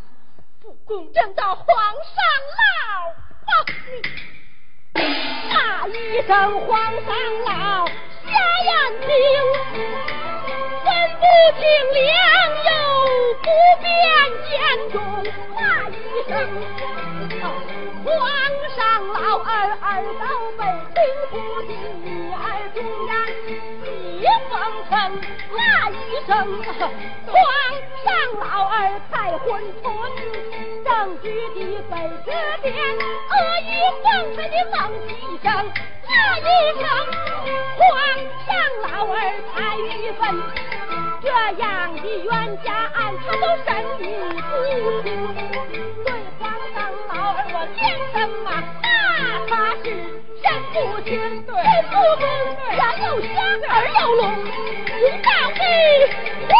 不公正的皇上老啊！那一声皇上老，瞎眼睛，分不清良莠，不辨奸忠，骂一声。皇上老儿儿都被兵不听，女儿中央一封称，那一声皇上老儿太混混，证据的被指点，恶意奉承的孟西生，那一声皇上老儿太愚笨，这样的冤家案他都审理不清，对皇上老儿我念什么？那他是不清，身不公，人有瞎，耳有聋，你到底胡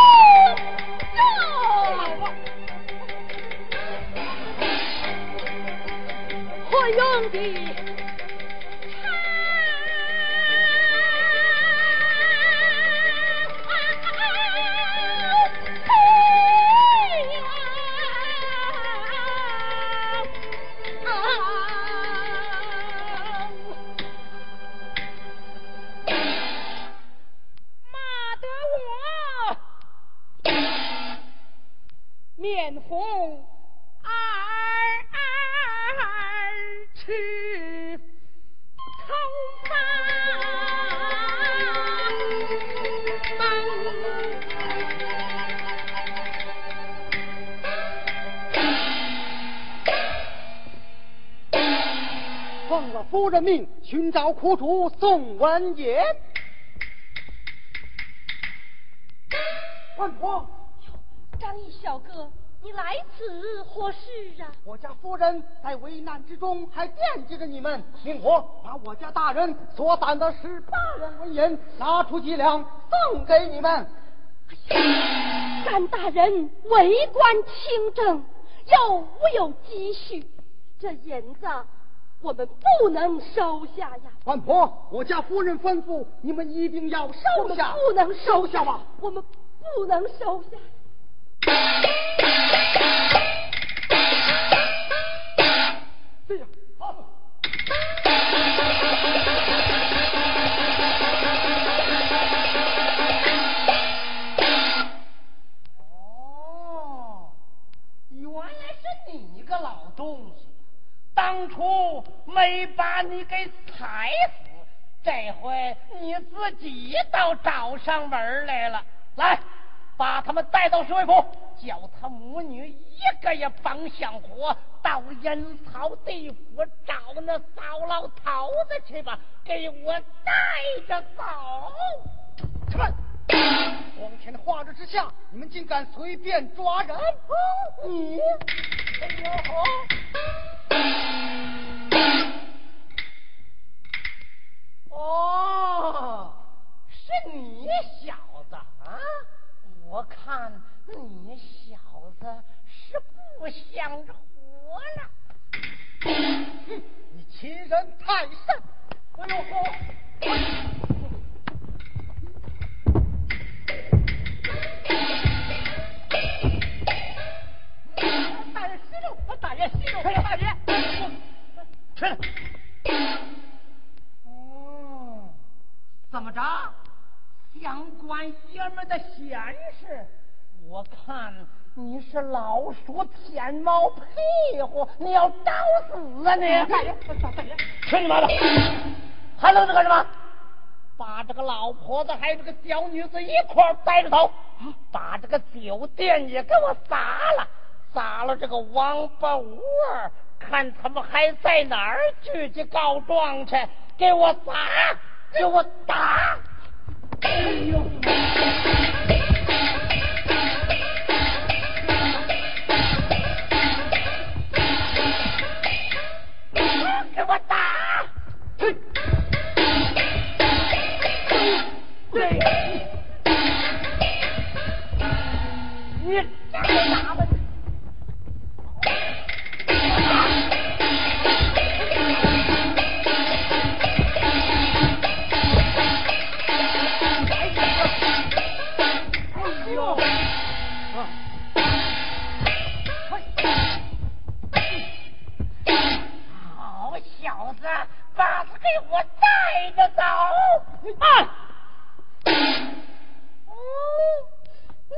用？何用的？面红耳赤头发奉了夫人命，寻找苦主宋文言。万婆，张毅小哥，你来此何事啊？我家夫人在危难之中，还惦记着你们，命我把我家大人所攒的十八两文银拿出几两送给你们。甘大人为官清正，又无有积蓄，这银子我们不能收下呀。万婆，我家夫人吩咐你们一定要收下，不能收收下吧。我们不能收下。啊，哎呀，哦，原来是你个老东西，当初没把你给踩死，这回你自己倒找上门来了，来。把他们带到侍卫府，叫他母女一个也甭想活，到阴曹地府找那糟老头子去吧，给我带着走。什么？光天化日之下，你们竟敢随便抓人？你，哎呦！哦，是你小子啊！我看你小子是不想着活了。哼，你欺人太甚！哎呦呵！大人息怒，大爷息怒，大爷，去。哦，怎么着？想关爷们的闲事，我看你是老鼠舔猫屁股，你要找死啊你！去你妈的！还愣着干什么？把这个老婆子还有这个小女子一块儿带着走，把这个酒店也给我砸了，砸了这个王八窝，看他们还在哪儿聚集告状去，给我砸，给我打！给我打！对，你再打把他给我带着走！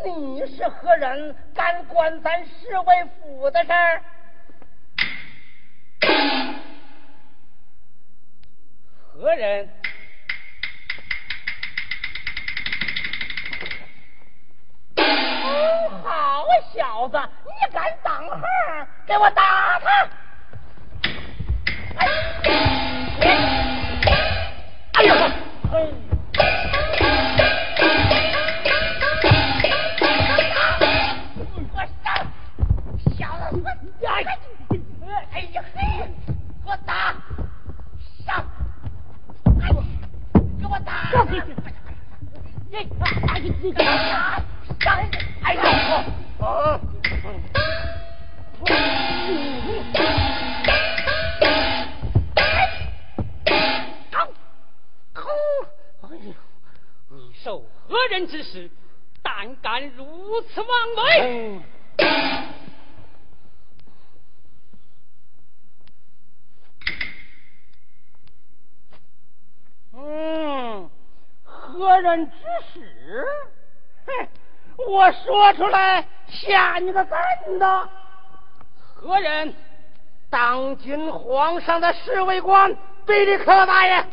你是何人？敢管咱侍卫府的事儿？何人？哦，好小子，你敢挡横，给我打他！哎呦，哎。我上，小子，我哎，哎呀嘿，给我打，上，哎，给我打！哎，你给我打！上，哎呀，受何人指使，胆敢如此妄为？嗯，何人指使？哼，我说出来吓你个蛋的？何人？当今皇上的侍卫官贝利克大爷，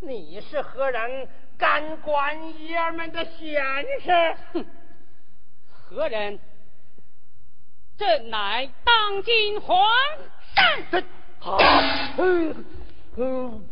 你是何人？敢管爷们的闲事？哼，何人？朕乃当今皇上。这好，嗯嗯。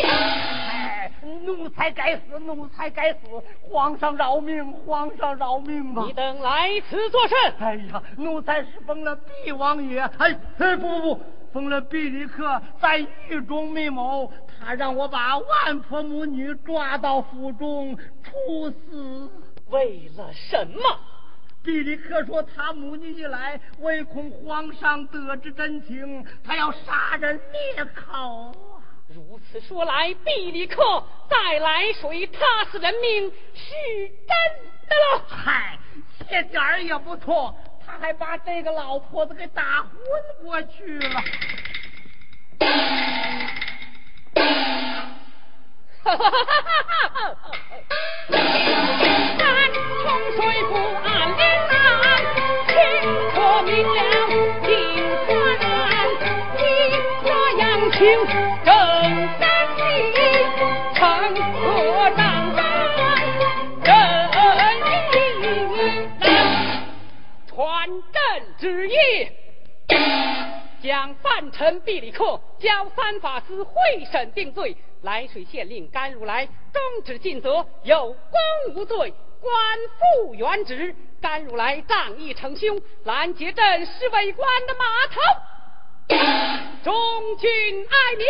哎，奴才该死，奴才该死！皇上饶命，皇上饶命吧！你等来此作甚？哎呀，奴才是奉了毕王爷，哎哎不不不，奉了毕里克在狱中密谋，他让我把万婆母女抓到府中处死。为了什么？毕里克说他母女一来，唯恐皇上得知真情，他要杀人灭口。如此说来，毕里克再来水踏死人命是真的了。嗨，一点儿也不错，他还把这个老婆子给打昏过去了。哈哈哈哈哈哈！山重水不暗连南，清可明了金河南，金河阳清旨意，将范臣毕里克交三法司会审定罪。涞水县令甘如来终止尽责，有功无罪，官复原职。甘如来仗义成凶，拦截朕侍卫官的码头。忠君爱民，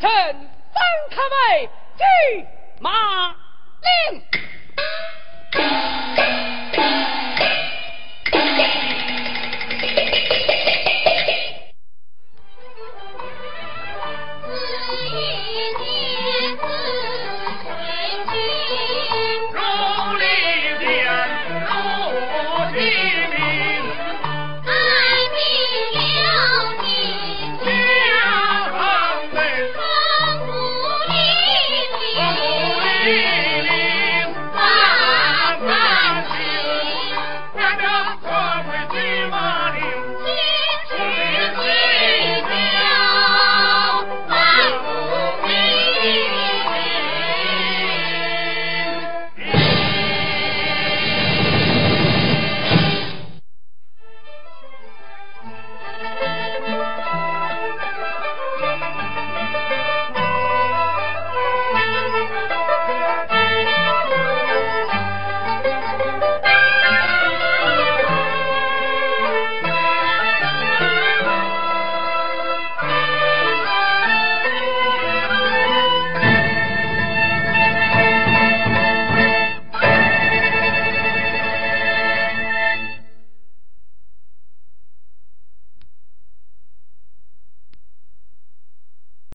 朕封他为御马令。